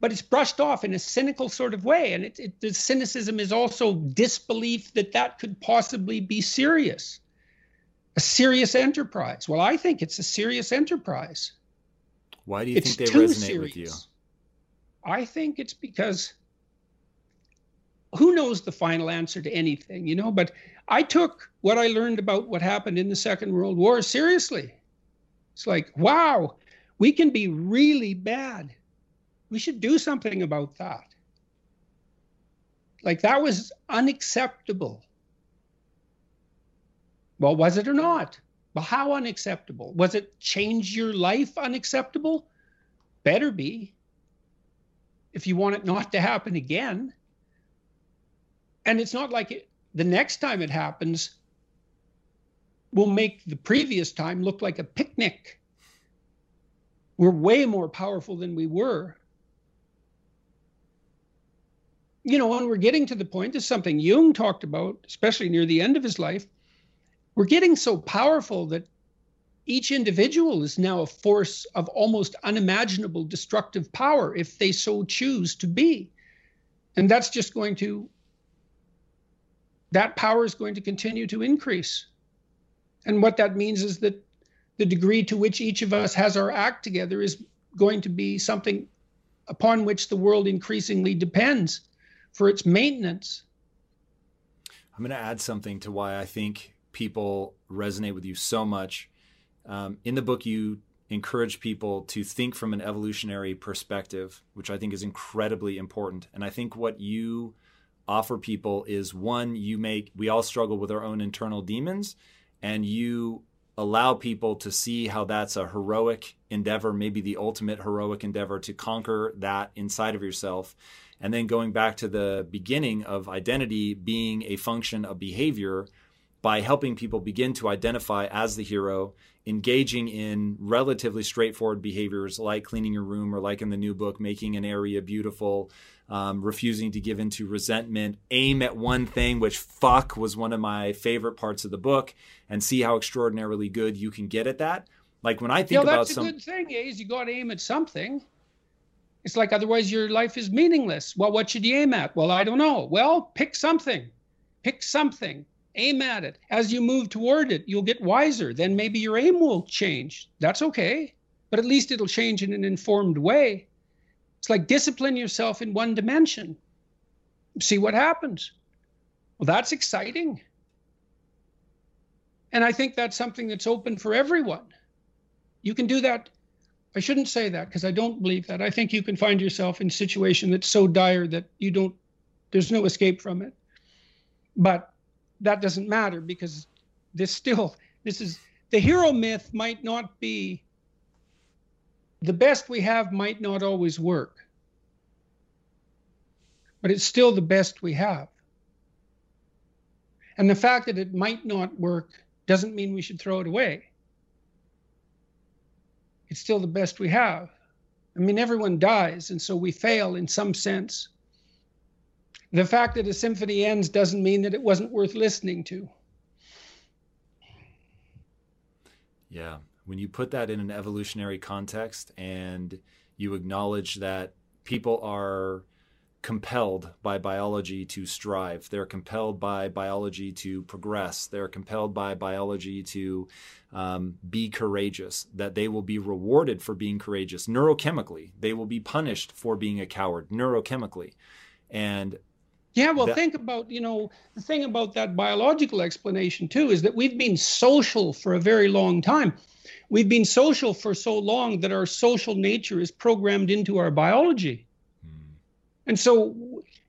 but it's brushed off in a cynical sort of way and it, it, the cynicism is also disbelief that that could possibly be serious a serious enterprise well i think it's a serious enterprise why do you it's think they resonate serious. with you i think it's because who knows the final answer to anything you know but I took what I learned about what happened in the Second World War seriously. It's like, wow, we can be really bad. We should do something about that. Like, that was unacceptable. Well, was it or not? Well, how unacceptable? Was it change your life unacceptable? Better be. If you want it not to happen again. And it's not like it, the next time it happens will make the previous time look like a picnic. We're way more powerful than we were. You know, when we're getting to the point, is something Jung talked about, especially near the end of his life. We're getting so powerful that each individual is now a force of almost unimaginable destructive power if they so choose to be. And that's just going to that power is going to continue to increase. And what that means is that the degree to which each of us has our act together is going to be something upon which the world increasingly depends for its maintenance. I'm going to add something to why I think people resonate with you so much. Um, in the book, you encourage people to think from an evolutionary perspective, which I think is incredibly important. And I think what you offer people is one, you make, we all struggle with our own internal demons, and you allow people to see how that's a heroic endeavor, maybe the ultimate heroic endeavor to conquer that inside of yourself. And then going back to the beginning of identity being a function of behavior by helping people begin to identify as the hero, engaging in relatively straightforward behaviors like cleaning your room or like in the new book, making an area beautiful, um, refusing to give into resentment, aim at one thing, which fuck was one of my favorite parts of the book, and see how extraordinarily good you can get at that. Like when I think yeah, about that's some, a good thing is you got to aim at something. It's like otherwise your life is meaningless. Well, what should you aim at? Well, I don't know. Well, pick something. Pick something. Aim at it. As you move toward it, you'll get wiser. Then maybe your aim will change. That's okay. But at least it'll change in an informed way. It's like discipline yourself in one dimension. See what happens. Well, that's exciting. And I think that's something that's open for everyone. You can do that. I shouldn't say that because I don't believe that. I think you can find yourself in a situation that's so dire that you don't, there's no escape from it. But that doesn't matter because this still, this is, the hero myth might not be, the best we have might not always work. But it's still the best we have. And the fact that it might not work doesn't mean we should throw it away it's still the best we have. I mean, everyone dies, and so we fail in some sense. The fact that a symphony ends doesn't mean that it wasn't worth listening to. Yeah. When you put that in an evolutionary context and you acknowledge that people are compelled by biology to strive. They're compelled by biology to progress. They're compelled by biology to um, be courageous, that they will be rewarded for being courageous neurochemically. They will be punished for being a coward neurochemically. And yeah, well, that, think about, you know, the thing about that biological explanation too is that we've been social for a very long time. We've been social for so long that our social nature is programmed into our biology. Hmm. And so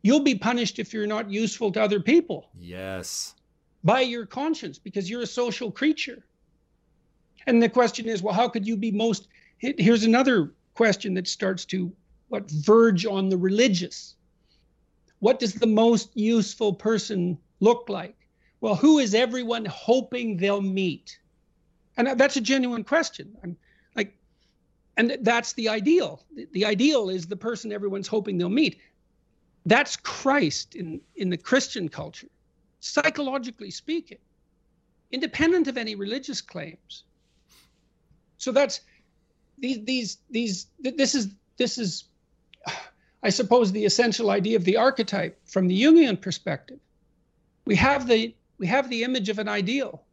you'll be punished if you're not useful to other people. Yes. By your conscience, because you're a social creature. And the question is, well, how could you be most? Here's another question that starts to what verge on the religious. What does the most useful person look like? Well, who is everyone hoping they'll meet? And that's a genuine question. I'm, and that's the ideal. The ideal is the person everyone's hoping they'll meet. That's Christ in, in the Christian culture, psychologically speaking, independent of any religious claims. So that's these these these this is this is I suppose the essential idea of the archetype from the Jungian perspective. We have the we have the image of an ideal.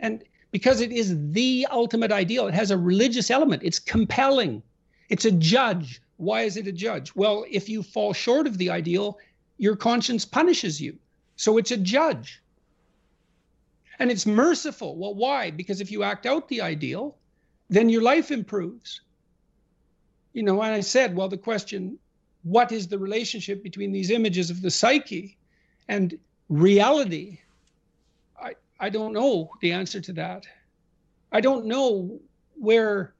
And because it is the ultimate ideal. It has a religious element. It's compelling. It's a judge. Why is it a judge? Well, if you fall short of the ideal, your conscience punishes you. So it's a judge. And it's merciful. Well, why? Because if you act out the ideal, then your life improves. You know, and I said, well, the question, what is the relationship between these images of the psyche and reality? I I don't know the answer to that. I don't know where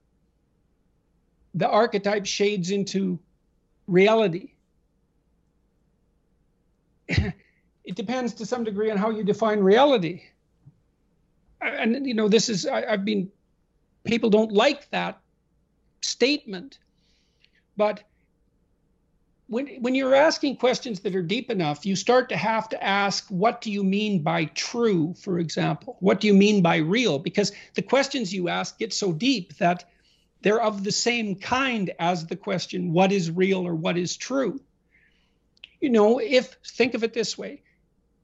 the archetype shades into reality. it depends to some degree on how you define reality. And, you know, this is, I, I've been, people don't like that statement. But when when you're asking questions that are deep enough, you start to have to ask, what do you mean by true, for example? What do you mean by real? Because the questions you ask get so deep that they're of the same kind as the question, what is real or what is true? You know, if think of it this way,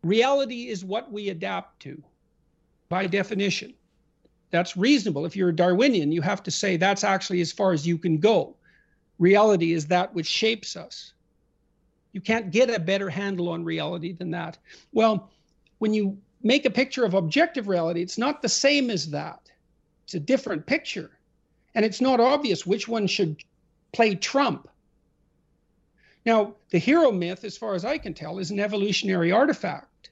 reality is what we adapt to by definition. That's reasonable. If you're a Darwinian, you have to say that's actually as far as you can go reality is that which shapes us. You can't get a better handle on reality than that. Well, when you make a picture of objective reality, it's not the same as that. It's a different picture. And it's not obvious which one should play trump. Now, the hero myth, as far as I can tell, is an evolutionary artifact.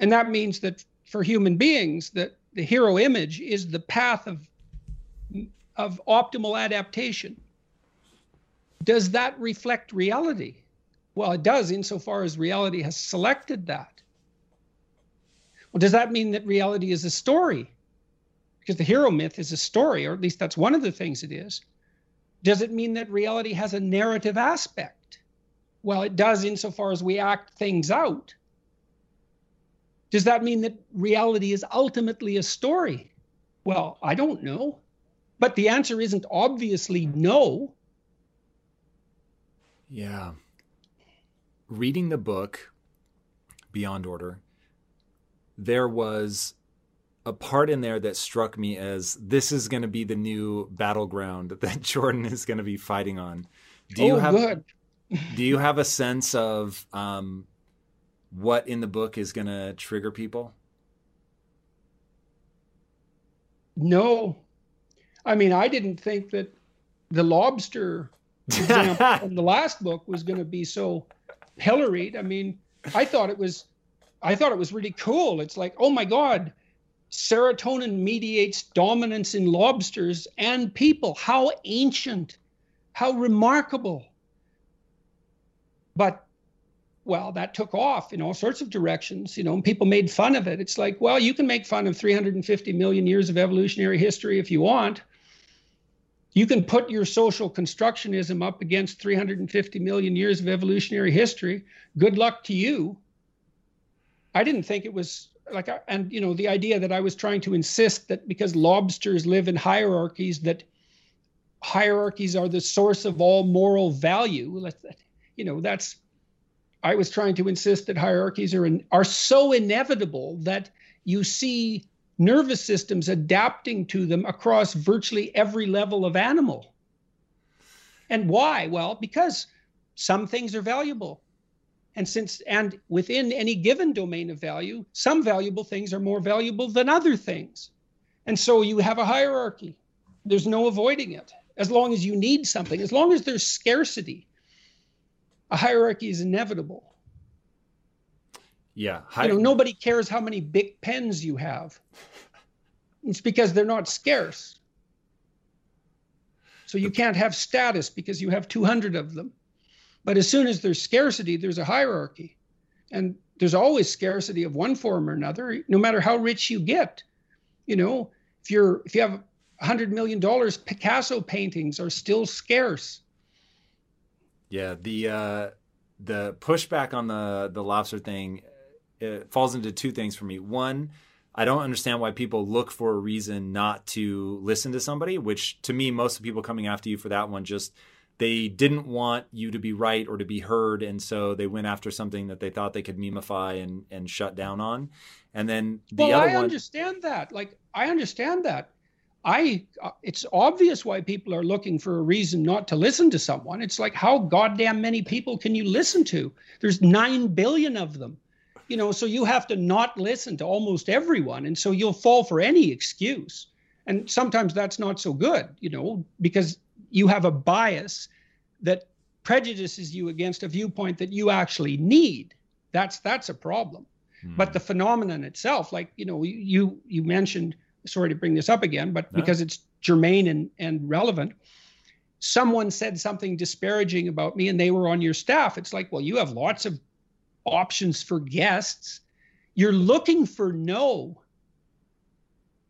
And that means that for human beings, that the hero image is the path of, of optimal adaptation does that reflect reality? Well, it does insofar as reality has selected that. Well, does that mean that reality is a story? Because the hero myth is a story, or at least that's one of the things it is. Does it mean that reality has a narrative aspect? Well, it does insofar as we act things out. Does that mean that reality is ultimately a story? Well, I don't know. But the answer isn't obviously no. Yeah. Reading the book Beyond Order, there was a part in there that struck me as this is going to be the new battleground *laughs* that Jordan is going to be fighting on. Do you oh, have good. *laughs* do you have a sense of um, what in the book is going to trigger people? No, I mean I didn't think that the lobster example *laughs* from the last book was going to be so pilloried. I mean, I thought it was, I thought it was really cool. It's like, oh my God, serotonin mediates dominance in lobsters and people. How ancient, how remarkable. But well, that took off in all sorts of directions, you know, and people made fun of it. It's like, well, you can make fun of 350 million years of evolutionary history if you want. You can put your social constructionism up against 350 million years of evolutionary history. Good luck to you. I didn't think it was like, and you know, the idea that I was trying to insist that because lobsters live in hierarchies, that hierarchies are the source of all moral value. You know, that's. I was trying to insist that hierarchies are in, are so inevitable that you see nervous systems adapting to them across virtually every level of animal. And why? Well, because some things are valuable. And since and within any given domain of value, some valuable things are more valuable than other things. And so you have a hierarchy. There's no avoiding it. As long as you need something, as long as there's scarcity, a hierarchy is inevitable. Yeah. You know, nobody cares how many big pens you have. *laughs* It's because they're not scarce. So you can't have status because you have 200 of them. But as soon as there's scarcity, there's a hierarchy. And there's always scarcity of one form or another, no matter how rich you get. You know, if you're if you have a hundred million dollars, Picasso paintings are still scarce. Yeah, the uh the pushback on the the lobster thing it falls into two things for me. One, I don't understand why people look for a reason not to listen to somebody, which to me, most of the people coming after you for that one just they didn't want you to be right or to be heard, and so they went after something that they thought they could memify and and shut down on. And then the well, other I one, understand that. Like I understand that. I uh, it's obvious why people are looking for a reason not to listen to someone. It's like how goddamn many people can you listen to? There's 9 billion of them you know so you have to not listen to almost everyone and so you'll fall for any excuse and sometimes that's not so good you know because you have a bias that prejudices you against a viewpoint that you actually need that's that's a problem hmm. but the phenomenon itself like you know you you mentioned sorry to bring this up again but no. because it's germane and and relevant someone said something disparaging about me and they were on your staff it's like well you have lots of options for guests. You're looking for no.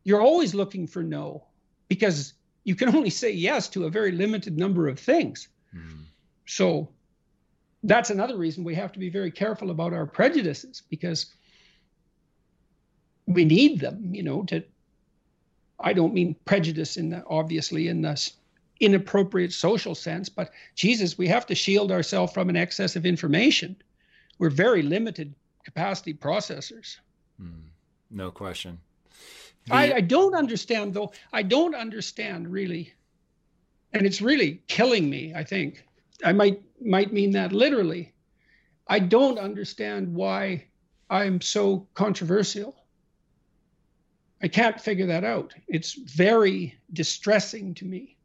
You're always looking for no because you can *laughs* only say yes to a very limited number of things. Mm. So that's another reason we have to be very careful about our prejudices because we need them, you know, to I don't mean prejudice in the obviously in the inappropriate social sense, but Jesus, we have to shield ourselves from an excess of information we're very limited capacity processors. Mm, no question. The... I, I don't understand though. I don't understand really, and it's really killing me. I think I might might mean that literally. I don't understand why I'm so controversial. I can't figure that out. It's very distressing to me.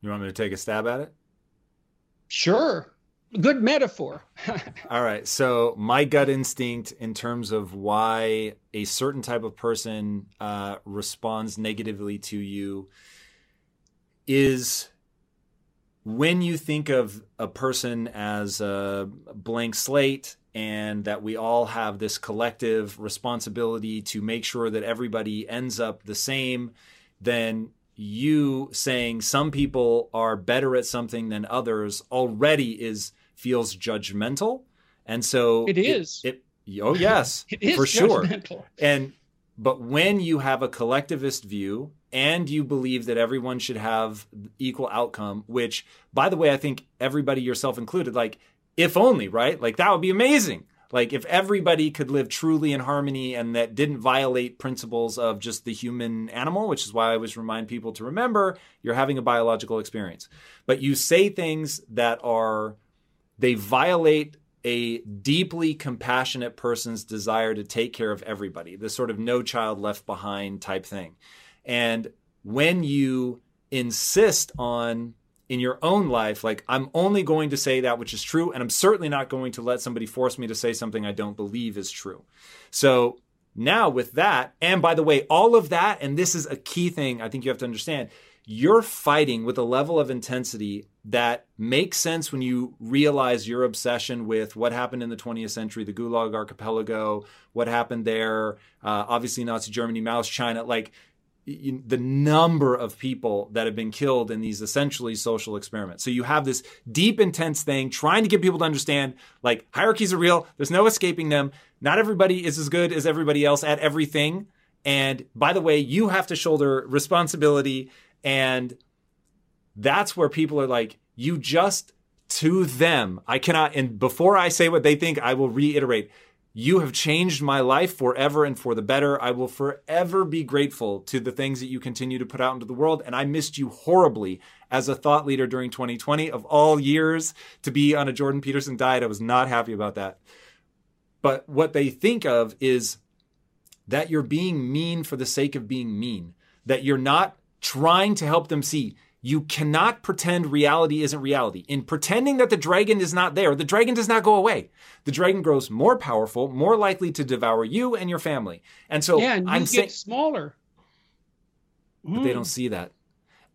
You want me to take a stab at it? Sure good metaphor. *laughs* All right. So, my gut instinct in terms of why a certain type of person uh, responds negatively to you is when you think of a person as a blank slate and that we all have this collective responsibility to make sure that everybody ends up the same, then you saying some people are better at something than others already is feels judgmental. And so it is. It, it oh yes, *laughs* it is for judgmental. sure. And but when you have a collectivist view and you believe that everyone should have equal outcome, which, by the way, I think everybody, yourself included, like, if only, right? Like, that would be amazing. Like, if everybody could live truly in harmony and that didn't violate principles of just the human animal, which is why I always remind people to remember you're having a biological experience. But you say things that are, they violate a deeply compassionate person's desire to take care of everybody, the sort of no child left behind type thing. And when you insist on in your own life, like, I'm only going to say that which is true, and I'm certainly not going to let somebody force me to say something I don't believe is true. So now, with that, and by the way, all of that, and this is a key thing I think you have to understand you're fighting with a level of intensity that makes sense when you realize your obsession with what happened in the 20th century, the Gulag Archipelago, what happened there, uh, obviously Nazi Germany, Mao's China, like you, the number of people that have been killed in these essentially social experiments. So you have this deep, intense thing trying to get people to understand like hierarchies are real, there's no escaping them. Not everybody is as good as everybody else at everything. And by the way, you have to shoulder responsibility and that's where people are like, you just to them, I cannot, and before I say what they think, I will reiterate, you have changed my life forever and for the better. I will forever be grateful to the things that you continue to put out into the world. And I missed you horribly as a thought leader during 2020 of all years to be on a Jordan Peterson diet. I was not happy about that. But what they think of is that you're being mean for the sake of being mean, that you're not trying to help them see you cannot pretend reality isn't reality. In pretending that the dragon is not there, the dragon does not go away. The dragon grows more powerful, more likely to devour you and your family. And so yeah, and I'm saying, get smaller. but they don't mm. see that.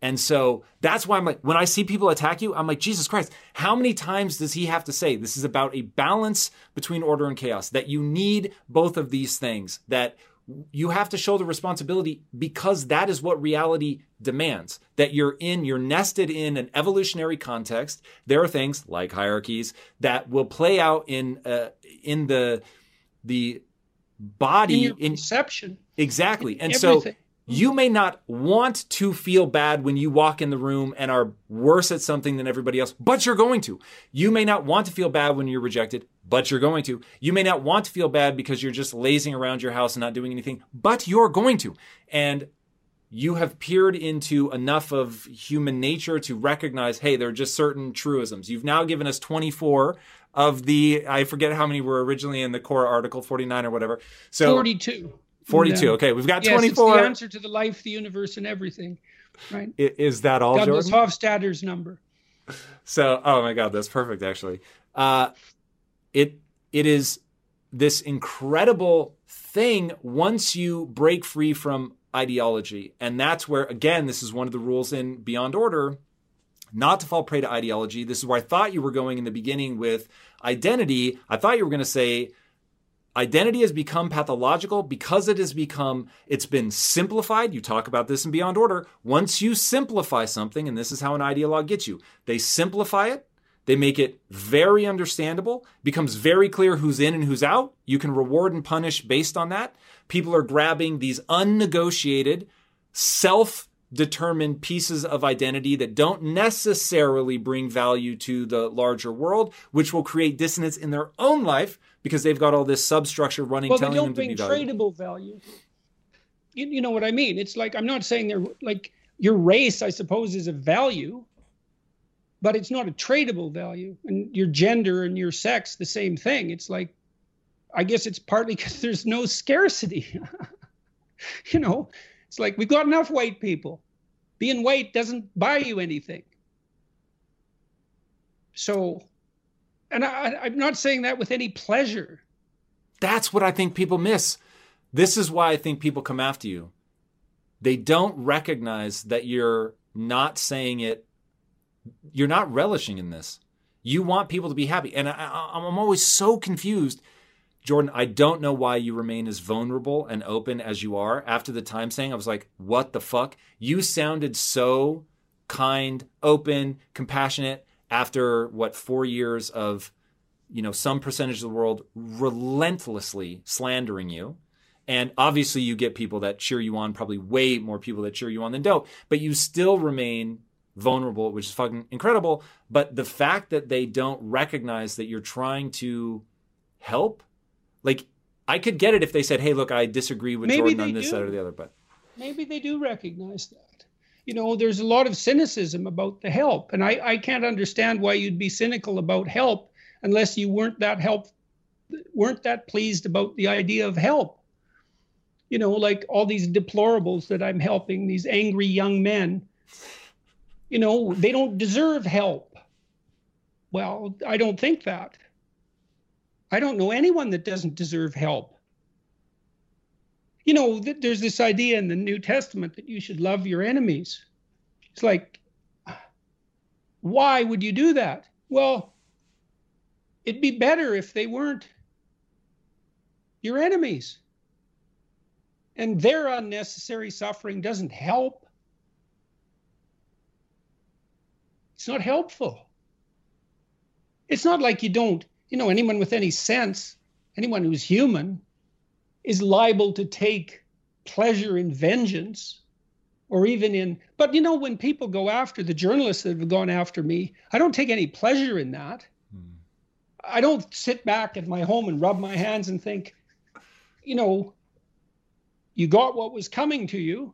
And so that's why I'm like, when I see people attack you, I'm like, Jesus Christ, how many times does he have to say this is about a balance between order and chaos? That you need both of these things, that you have to show the responsibility because that is what reality demands that you're in you're nested in an evolutionary context there are things like hierarchies that will play out in uh, in the the body in in perception. exactly and Everything. so you may not want to feel bad when you walk in the room and are worse at something than everybody else, but you're going to. You may not want to feel bad when you're rejected, but you're going to. You may not want to feel bad because you're just lazing around your house and not doing anything, but you're going to. And you have peered into enough of human nature to recognize, hey, there are just certain truisms. You've now given us 24 of the, I forget how many were originally in the core article, 49 or whatever. So 42. 42. Yeah. Okay, we've got Yes, it's the answer to the life, the universe, and everything. Right. Is that all, Douglas Jordan? Hofstadter's number. So, oh my God, that's perfect. Actually, uh, it it is this incredible thing once you break free from ideology, and that's where again, this is one of the rules in Beyond Order, not to fall prey to ideology. This is where I thought you were going in the beginning with identity. I thought you were going to say identity has become pathological. Because it has become it's been simplified. You talk about this in beyond order. Once you simplify something and this is how an ideologue gets you they simplify it. They make it very understandable. Becomes very clear who's in and who's out. You can reward and punish based on that. People are grabbing these unnegotiated self determined pieces of identity that don't necessarily bring value to the larger world, which will create dissonance in their own life because they've got all this substructure running, Well, they telling them don't to bring be valuable. tradable value. You, you know what I mean? It's like I'm not saying they're like your race, I suppose, is a value, but it's not a tradable value. And your gender and your sex, the same thing. It's like, I guess it's partly *laughs* because there's no scarcity. *laughs* you know, it's like we've got enough white people. Being white doesn't buy you anything. So, and I, I'm not saying that with any pleasure. That's what I think people miss. This is why I think people come after you. They don't recognize that you're not saying it you're not relishing in this. You want people to be happy. And I, I'm always so confused. Jordan, I don't know why you remain as vulnerable and open as you are. After the time saying, I was like, what the fuck? You sounded so kind, open, compassionate after what, four years of, you know, some percentage of the world relentlessly slandering you. And obviously, you get people that cheer you on, probably way more people that cheer you on than don't, but you still remain vulnerable, which is fucking incredible. But the fact that they don't recognize that you're trying to help, like I could get it if they said, "Hey, look, I disagree with Maybe Jordan on this do. side or the other," but maybe they do recognize that. You know, there's a lot of cynicism about the help, and I, I can't understand why you'd be cynical about help unless you weren't that help weren't that pleased about the idea of help. You know, like all these deplorables that I'm helping, these angry young men. You know, they don't deserve help. Well, I don't think that. I don't know anyone that doesn't deserve help you know, th- there's this idea in the New Testament that you should love your enemies. It's like, why would you do that? Well, it'd be better if they weren't your enemies. And their unnecessary suffering doesn't help. It's not helpful. It's not like you don't, you know, anyone with any sense, anyone who's human, is liable to take pleasure in vengeance or even in but you know when people go after the journalists that have gone after me i don't take any pleasure in that. Hmm. i don't sit back at my home and rub my hands and think you know you got what was coming to you.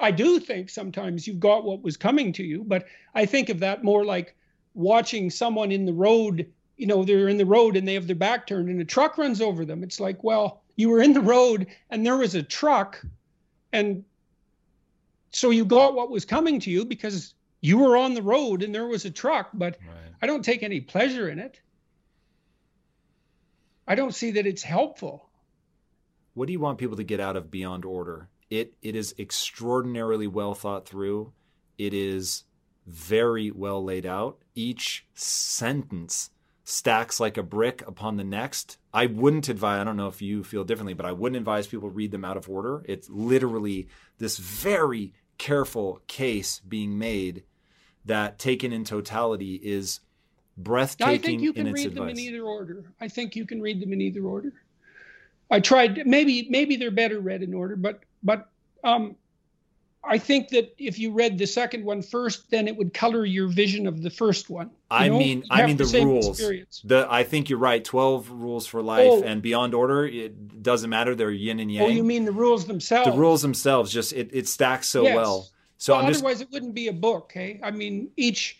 I do think sometimes you got what was coming to you but i think of that more like watching someone in the road you know they're in the road and they have their back turned and a truck runs over them. It's like well you were in the road and there was a truck. And so you got what was coming to you because you were on the road and there was a truck but right. i don't take any pleasure in it. I don't see that it's helpful. What do you want people to get out of beyond order? It it is extraordinarily well thought through. It is very well laid out. Each sentence stacks like a brick upon the next. I wouldn't advise, I don't know if you feel differently, but I wouldn't advise people read them out of order. It's literally this very careful case being made that taken in totality is breathtaking. I think you can read advice. them in either order. I think you can read them in either order. I tried maybe maybe they're better read in order, but but um, I think that if you read the second one first, then it would color your vision of the first one. You I know? mean, I mean the, the rules. Experience. The I think you're right. Twelve rules for life oh. and beyond order. It doesn't matter. They're yin and yang. Oh, you mean the rules themselves? The rules themselves. Just it, it stacks so yes. well. So well, otherwise, just... it wouldn't be a book. Hey, I mean, each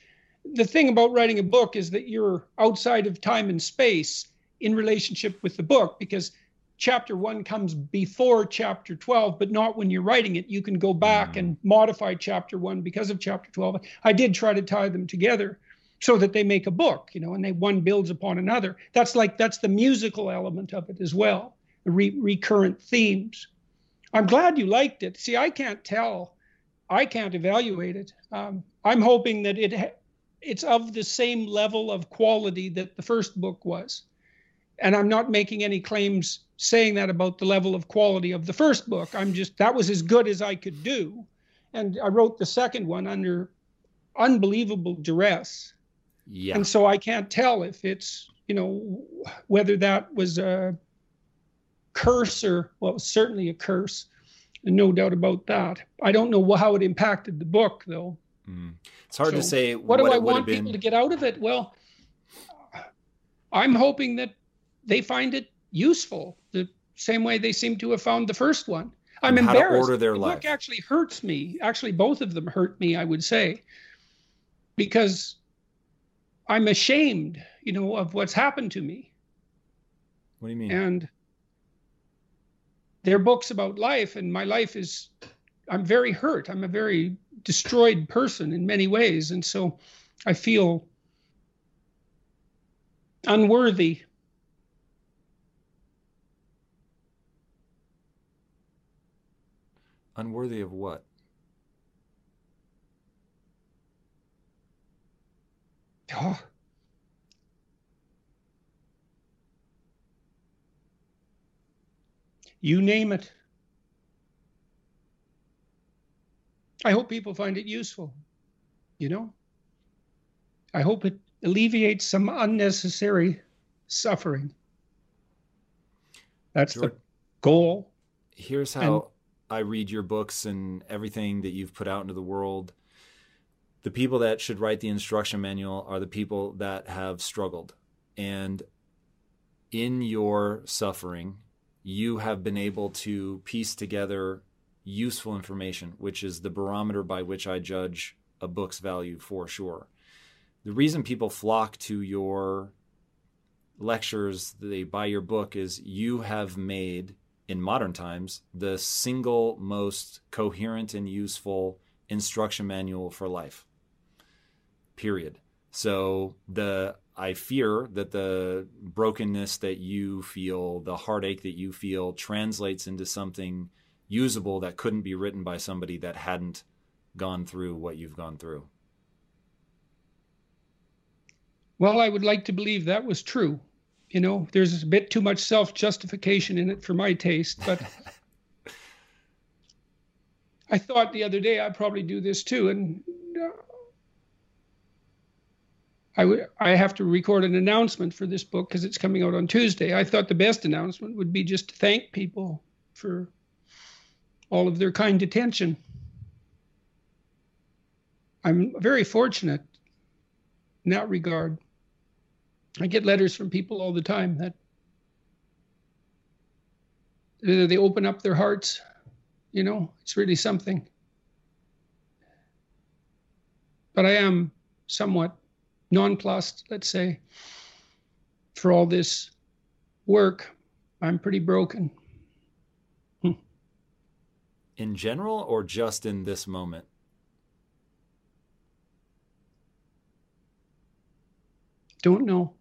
the thing about writing a book is that you're outside of time and space in relationship with the book because chapter one comes before chapter 12, but not when you're writing it. You can go back mm-hmm. and modify chapter one because of chapter 12. I did try to tie them together so that they make a book, you know, and they one builds upon another. That's like that's the musical element of it as well, the re- recurrent themes. I'm glad you liked it. See, I can't tell, I can't evaluate it. Um, I'm hoping that it ha- it's of the same level of quality that the first book was, and I'm not making any claims saying that about the level of quality of the first book. I'm just, that was as good as I could do. And I wrote the second one under unbelievable duress. Yeah. And so I can't tell if it's, you know, whether that was a curse or, well, it was certainly a curse. And no doubt about that. I don't know how it impacted the book, though. Mm. It's hard so to say. What, what do I want people to get out of it? Well, I'm hoping that they find it useful the same way they seem to have found the first one. I'm and embarrassed. How to order their the life. book actually hurts me. Actually, both of them hurt me. I would say because I'm ashamed, you know, of what's happened to me. What do you mean? And they're books about life, and my life is. I'm very hurt. I'm a very destroyed person in many ways, and so I feel unworthy Unworthy of what? Oh. You name it. I hope people find it useful. You know, I hope it alleviates some unnecessary suffering. That's the goal. Here's how I read your books and everything that you've put out into the world. The people that should write the instruction manual are the people that have struggled. And in your suffering, you have been able to piece together useful information, which is the barometer by which I judge a book's value for sure. The reason people flock to your lectures, they buy your book, is you have made, in modern times, the single most coherent and useful instruction manual for life. Period. So the I fear that the brokenness that you feel, the heartache that you feel, translates into something usable that couldn't be written by somebody that hadn't gone through what you've gone through. Well, I would like to believe that was true. You know, there's a bit too much self justification in it for my taste, but *laughs* I thought the other day I'd probably do this too. And uh, I, w- I have to record an announcement for this book because it's coming out on Tuesday. I thought the best announcement would be just to thank people for all of their kind attention. I'm very fortunate in that regard. I get letters from people all the time that they open up their hearts. You know, it's really something. But I am somewhat nonplussed, let's say, for all this work. I'm pretty broken. Hmm. In general, or just in this moment? Don't know.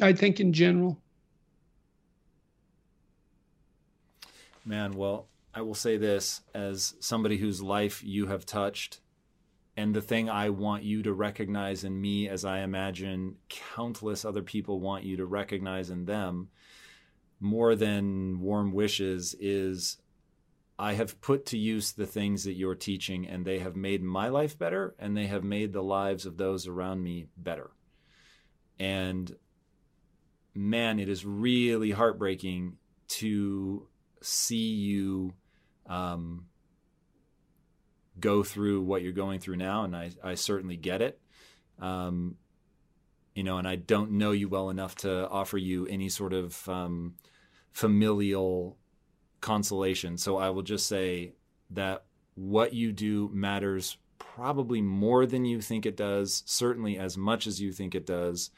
I think in general. Man, well, I will say this as somebody whose life you have touched, and the thing I want you to recognize in me, as I imagine countless other people want you to recognize in them, more than warm wishes, is I have put to use the things that you're teaching, and they have made my life better, and they have made the lives of those around me better. And man, it is really heartbreaking to see you um, go through what you're going through now, and I, I certainly get it. Um, you know, and I don't know you well enough to offer you any sort of um, familial consolation. So I will just say that what you do matters probably more than you think it does, certainly as much as you think it does.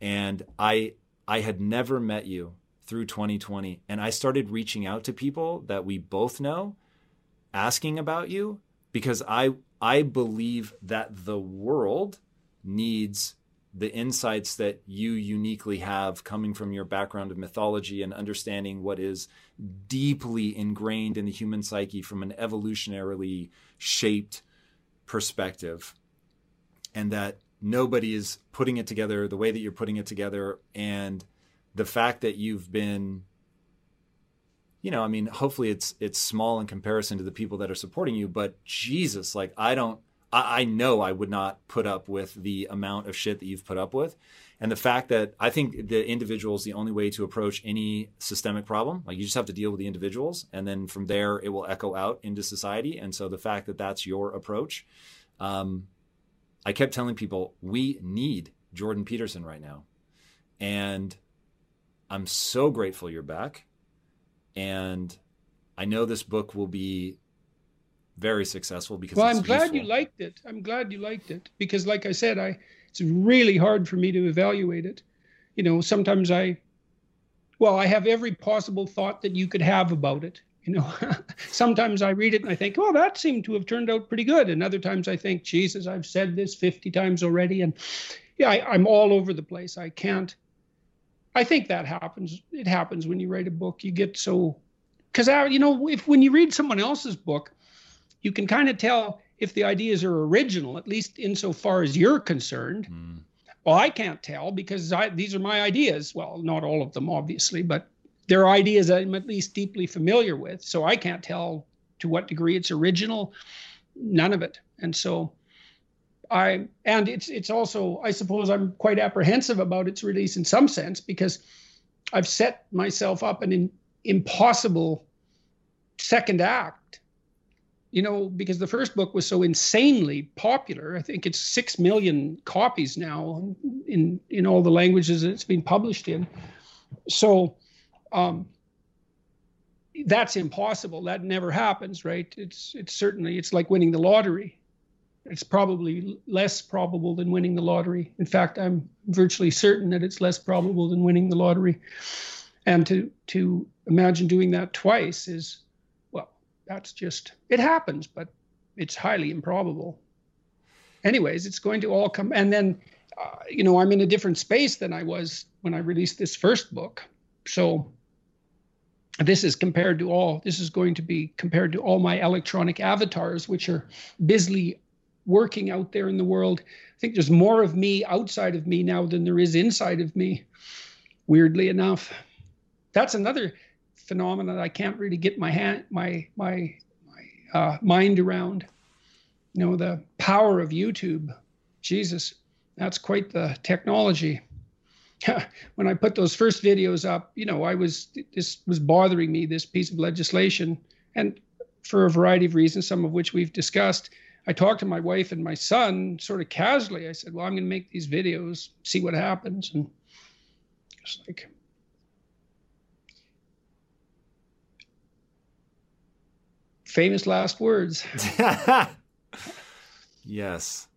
And I I had never met you through 2020. And I started reaching out to people that we both know, asking about you, because I I believe that the world needs the insights that you uniquely have coming from your background of mythology and understanding what is deeply ingrained in the human psyche from an evolutionarily shaped perspective. And that nobody is putting it together the way that you're putting it together. And the fact that you've been you know i mean hopefully it's it's small in comparison to the people that are supporting you but jesus like i don't I, I know i would not put up with the amount of shit that you've put up with. And the fact that i think the individual is the only way to approach any systemic problem. Like you just have to deal with the individuals and then from there it will echo out into society. And so the fact that that's your approach um, I kept telling people we need Jordan Peterson right now. And I'm so grateful you're back. And I know this book will be very successful because Well, I'm glad useful. you liked it. I'm glad you liked it because like I said, I it's really hard for me to evaluate it. You know, sometimes I well, I have every possible thought that you could have about it you know *laughs* sometimes i read it and i think oh that seemed to have turned out pretty good and other times i think jesus i've said this 50 times already and yeah I, i'm all over the place i can't i think that happens it happens when you write a book you get so because you know if when you read someone else's book you can kind of tell if the ideas are original, at least insofar as you're concerned. Mm. Well, I can't tell because I, these are my ideas. Well, not all of them, obviously, but they're ideas I'm at least deeply familiar with. So I can't tell to what degree it's original. None of it. And so I and it's it's also I suppose I'm quite apprehensive about its release in some sense because I've set myself up an in, impossible second act. You know, because the first book was so insanely popular. I think it's six million copies now in in all the languages that it's been published in. So um, that's impossible. That never happens, right? It's it's certainly it's like winning the lottery it's probably less probable than winning the lottery. In fact, I'm virtually certain that it's less probable than winning the lottery. And to to imagine doing that twice is, well, that's just it happens, but it's highly improbable. Anyways, it's going to all come, and then, uh, you know, I'm in a different space than I was when I released this first book. So this is compared to all this is going to be compared to all my electronic avatars which are busily working out there in the world. I think there's more of me outside of me now than there is inside of me, weirdly enough. That's another phenomenon I can't really get my hand, my my my uh, mind around. You know, the power of YouTube. Jesus, that's quite the technology. *laughs* when I put those first videos up, you know, I was this was bothering me, this piece of legislation, and for a variety of reasons, some of which we've discussed. I talked to my wife and my son sort of casually. I said, "Well, I'm going to make these videos, see what happens." And it's like, famous last words. *laughs* yes.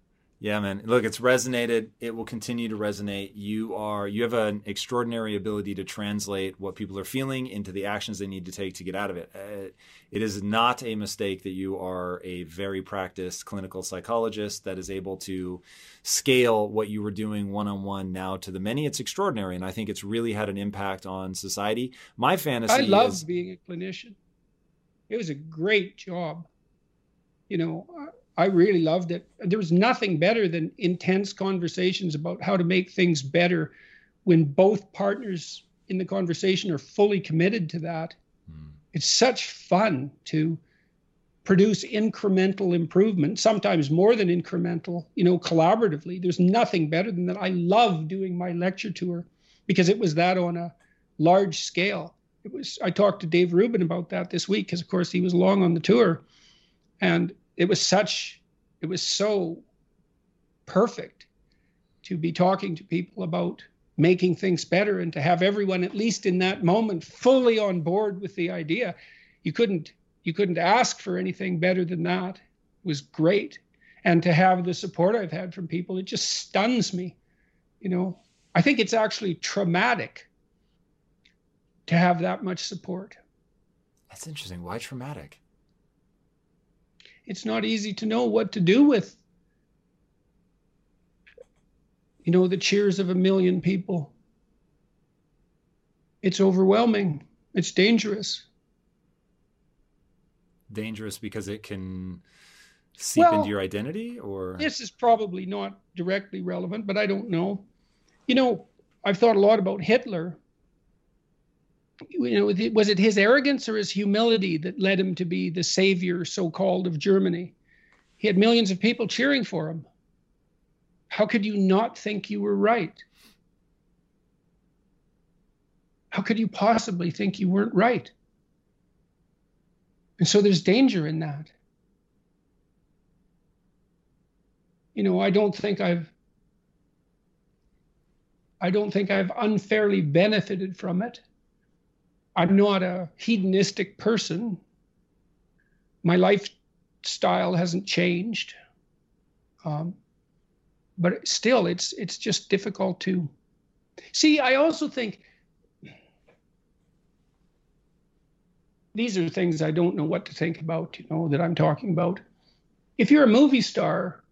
Yeah, man. Look, it's resonated. It will continue to resonate. You are you have an extraordinary ability to translate what people are feeling into the actions they need to take to get out of it. Uh, it is not a mistake that you are a very practiced clinical psychologist that is able to scale what you were doing one on one now to the many. It's extraordinary, and I think it's really had an impact on society. My fantasy. I love is, being a clinician. It was a great job. You know. I really loved it. There was nothing better than intense conversations about how to make things better when both partners in the conversation are fully committed to that. Mm. It's such fun to produce incremental improvement, sometimes more than incremental, you know, collaboratively. There's nothing better than that. I love doing my lecture tour because it was that on a large scale. It was I talked to Dave Rubin about that this week because of course he was long on the tour. And it was such it was so perfect to be talking to people about making things better and to have everyone at least in that moment fully on board with the idea. You couldn't you couldn't ask for anything better than that. It was great. And to have the support i've had from people it just stuns me. You know i think it's actually traumatic to have that much support. That's interesting. Why traumatic it's not easy to know what to do with you know the cheers of a million people. It's overwhelming. It's dangerous. Dangerous because it can seep well, into your identity or? this is probably not directly relevant but i don't know. You know i've thought a lot about hitler you know, was it his arrogance or his humility that led him to be the savior, so called, of Germany? He had millions of people cheering for him. How could you not think you were right? How could you possibly think you weren't right? And so there's danger in that. You know, I don't think I've I don't think I've unfairly benefited from it. I'm not a hedonistic person. My lifestyle hasn't changed. Um, but still, it's it's just difficult to see. I also think these are things I don't know what to think about. You know that I'm talking about. If you're a movie star,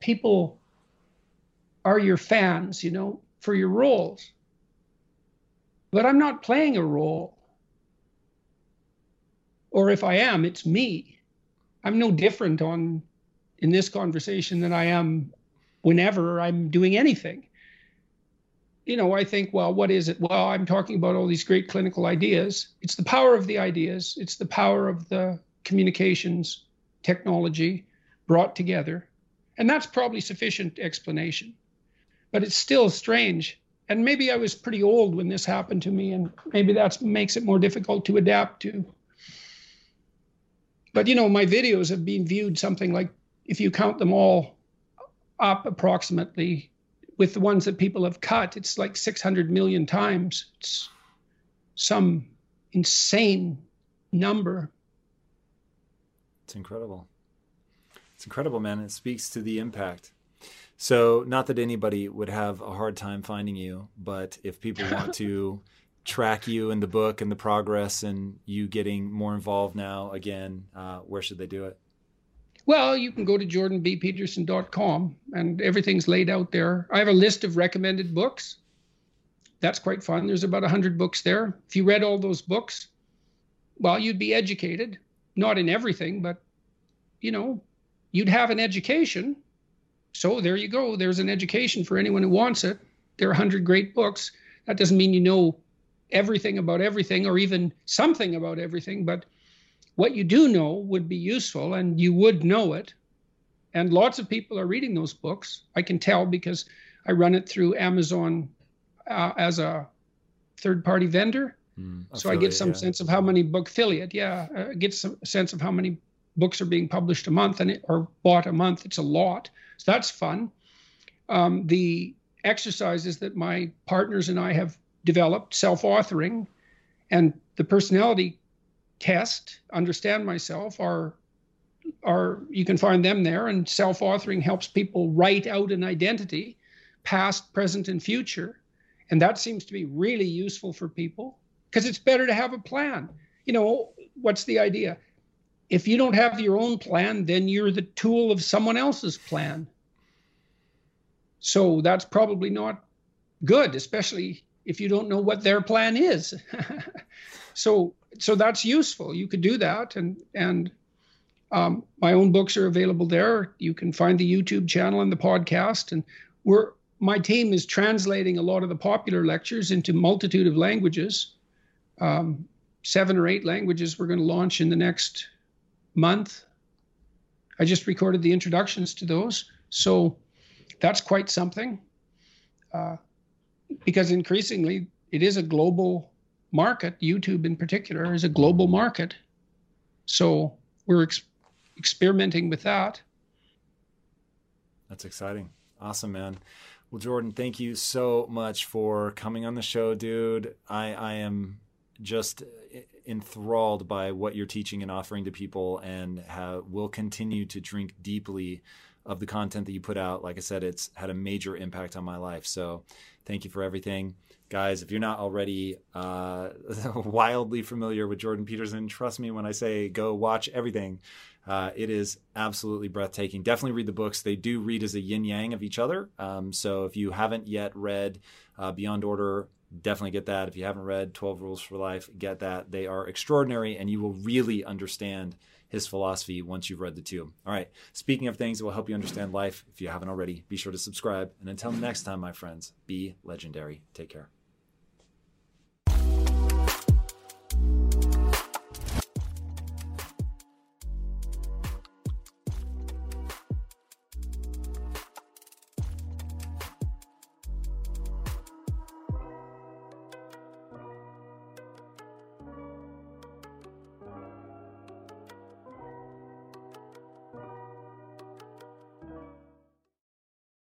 people are your fans. You know for your roles. But I'm not playing a role. Or if I am, it's me. I'm no different on in this conversation than I am whenever I'm doing anything. You know, I think, well, what is it? Well, I'm talking about all these great clinical ideas. It's the power of the ideas, it's the power of the communications technology brought together. And that's probably sufficient explanation. But it's still strange. And maybe I was pretty old when this happened to me, and maybe that makes it more difficult to adapt to. But you know, my videos have been viewed something like, if you count them all up approximately, with the ones that people have cut, it's like 600 million times. It's some insane number. It's incredible. It's incredible, man. It speaks to the impact. So, not that anybody would have a hard time finding you, but if people want *laughs* to track you in the book and the progress and you getting more involved now again, uh, where should they do it? Well, you can go to jordanbpeterson.com and everything's laid out there. I have a list of recommended books. That's quite fun. There's about 100 books there. If you read all those books, well, you'd be educated, not in everything, but you know, you'd have an education. So there you go. There's an education for anyone who wants it. There are 100 great books. That doesn't mean you know everything about everything or even something about everything, but what you do know would be useful and you would know it. And lots of people are reading those books. I can tell because I run it through Amazon uh, as a third party vendor. Mm, so I get some yeah. sense of how many book affiliate, yeah, uh, get some sense of how many books are being published a month and it, or bought a month. It's a lot. So that's fun. Um, the exercises that my partners and I have developed self-authoring and the personality test understand myself are are you can find them there and self-authoring helps people write out an identity past present and future and that seems to be really useful for people because it's better to have a plan. You know what's the idea? If you don't have your own plan then you're the tool of someone else's plan. So that's probably not good especially if you don't know what their plan is. *laughs* so so that's useful. You could do that, and and um, my own books are available there. You can find the YouTube channel and the podcast, and we're my team is translating a lot of the popular lectures into multitude of languages. Um, seven or eight languages we're going to launch in the next month. I just recorded the introductions to those, so that's quite something. Uh, because increasingly it is a global market. YouTube, in particular, is a global market. So we're ex- experimenting with that. That's exciting. Awesome, man. Well, Jordan, thank you so much for coming on the show, dude. I, I am just enthralled by what you're teaching and offering to people and have, will continue to drink deeply of the content that you put out. Like I said, it's had a major impact on my life. So Thank you for everything. Guys, if you're not already uh, *laughs* wildly familiar with Jordan Peterson, trust me when I say go watch everything. Uh, it is absolutely breathtaking. Definitely read the books. They do read as a yin yang of each other. Um, so if you haven't yet read uh, Beyond Order, definitely get that. If you haven't read 12 Rules for Life, get that. They are extraordinary and you will really understand his philosophy once you've read the two. All right. Speaking of things that will help you understand life, if you haven't already, be sure to subscribe. And until next time, my friends, be legendary. Take care.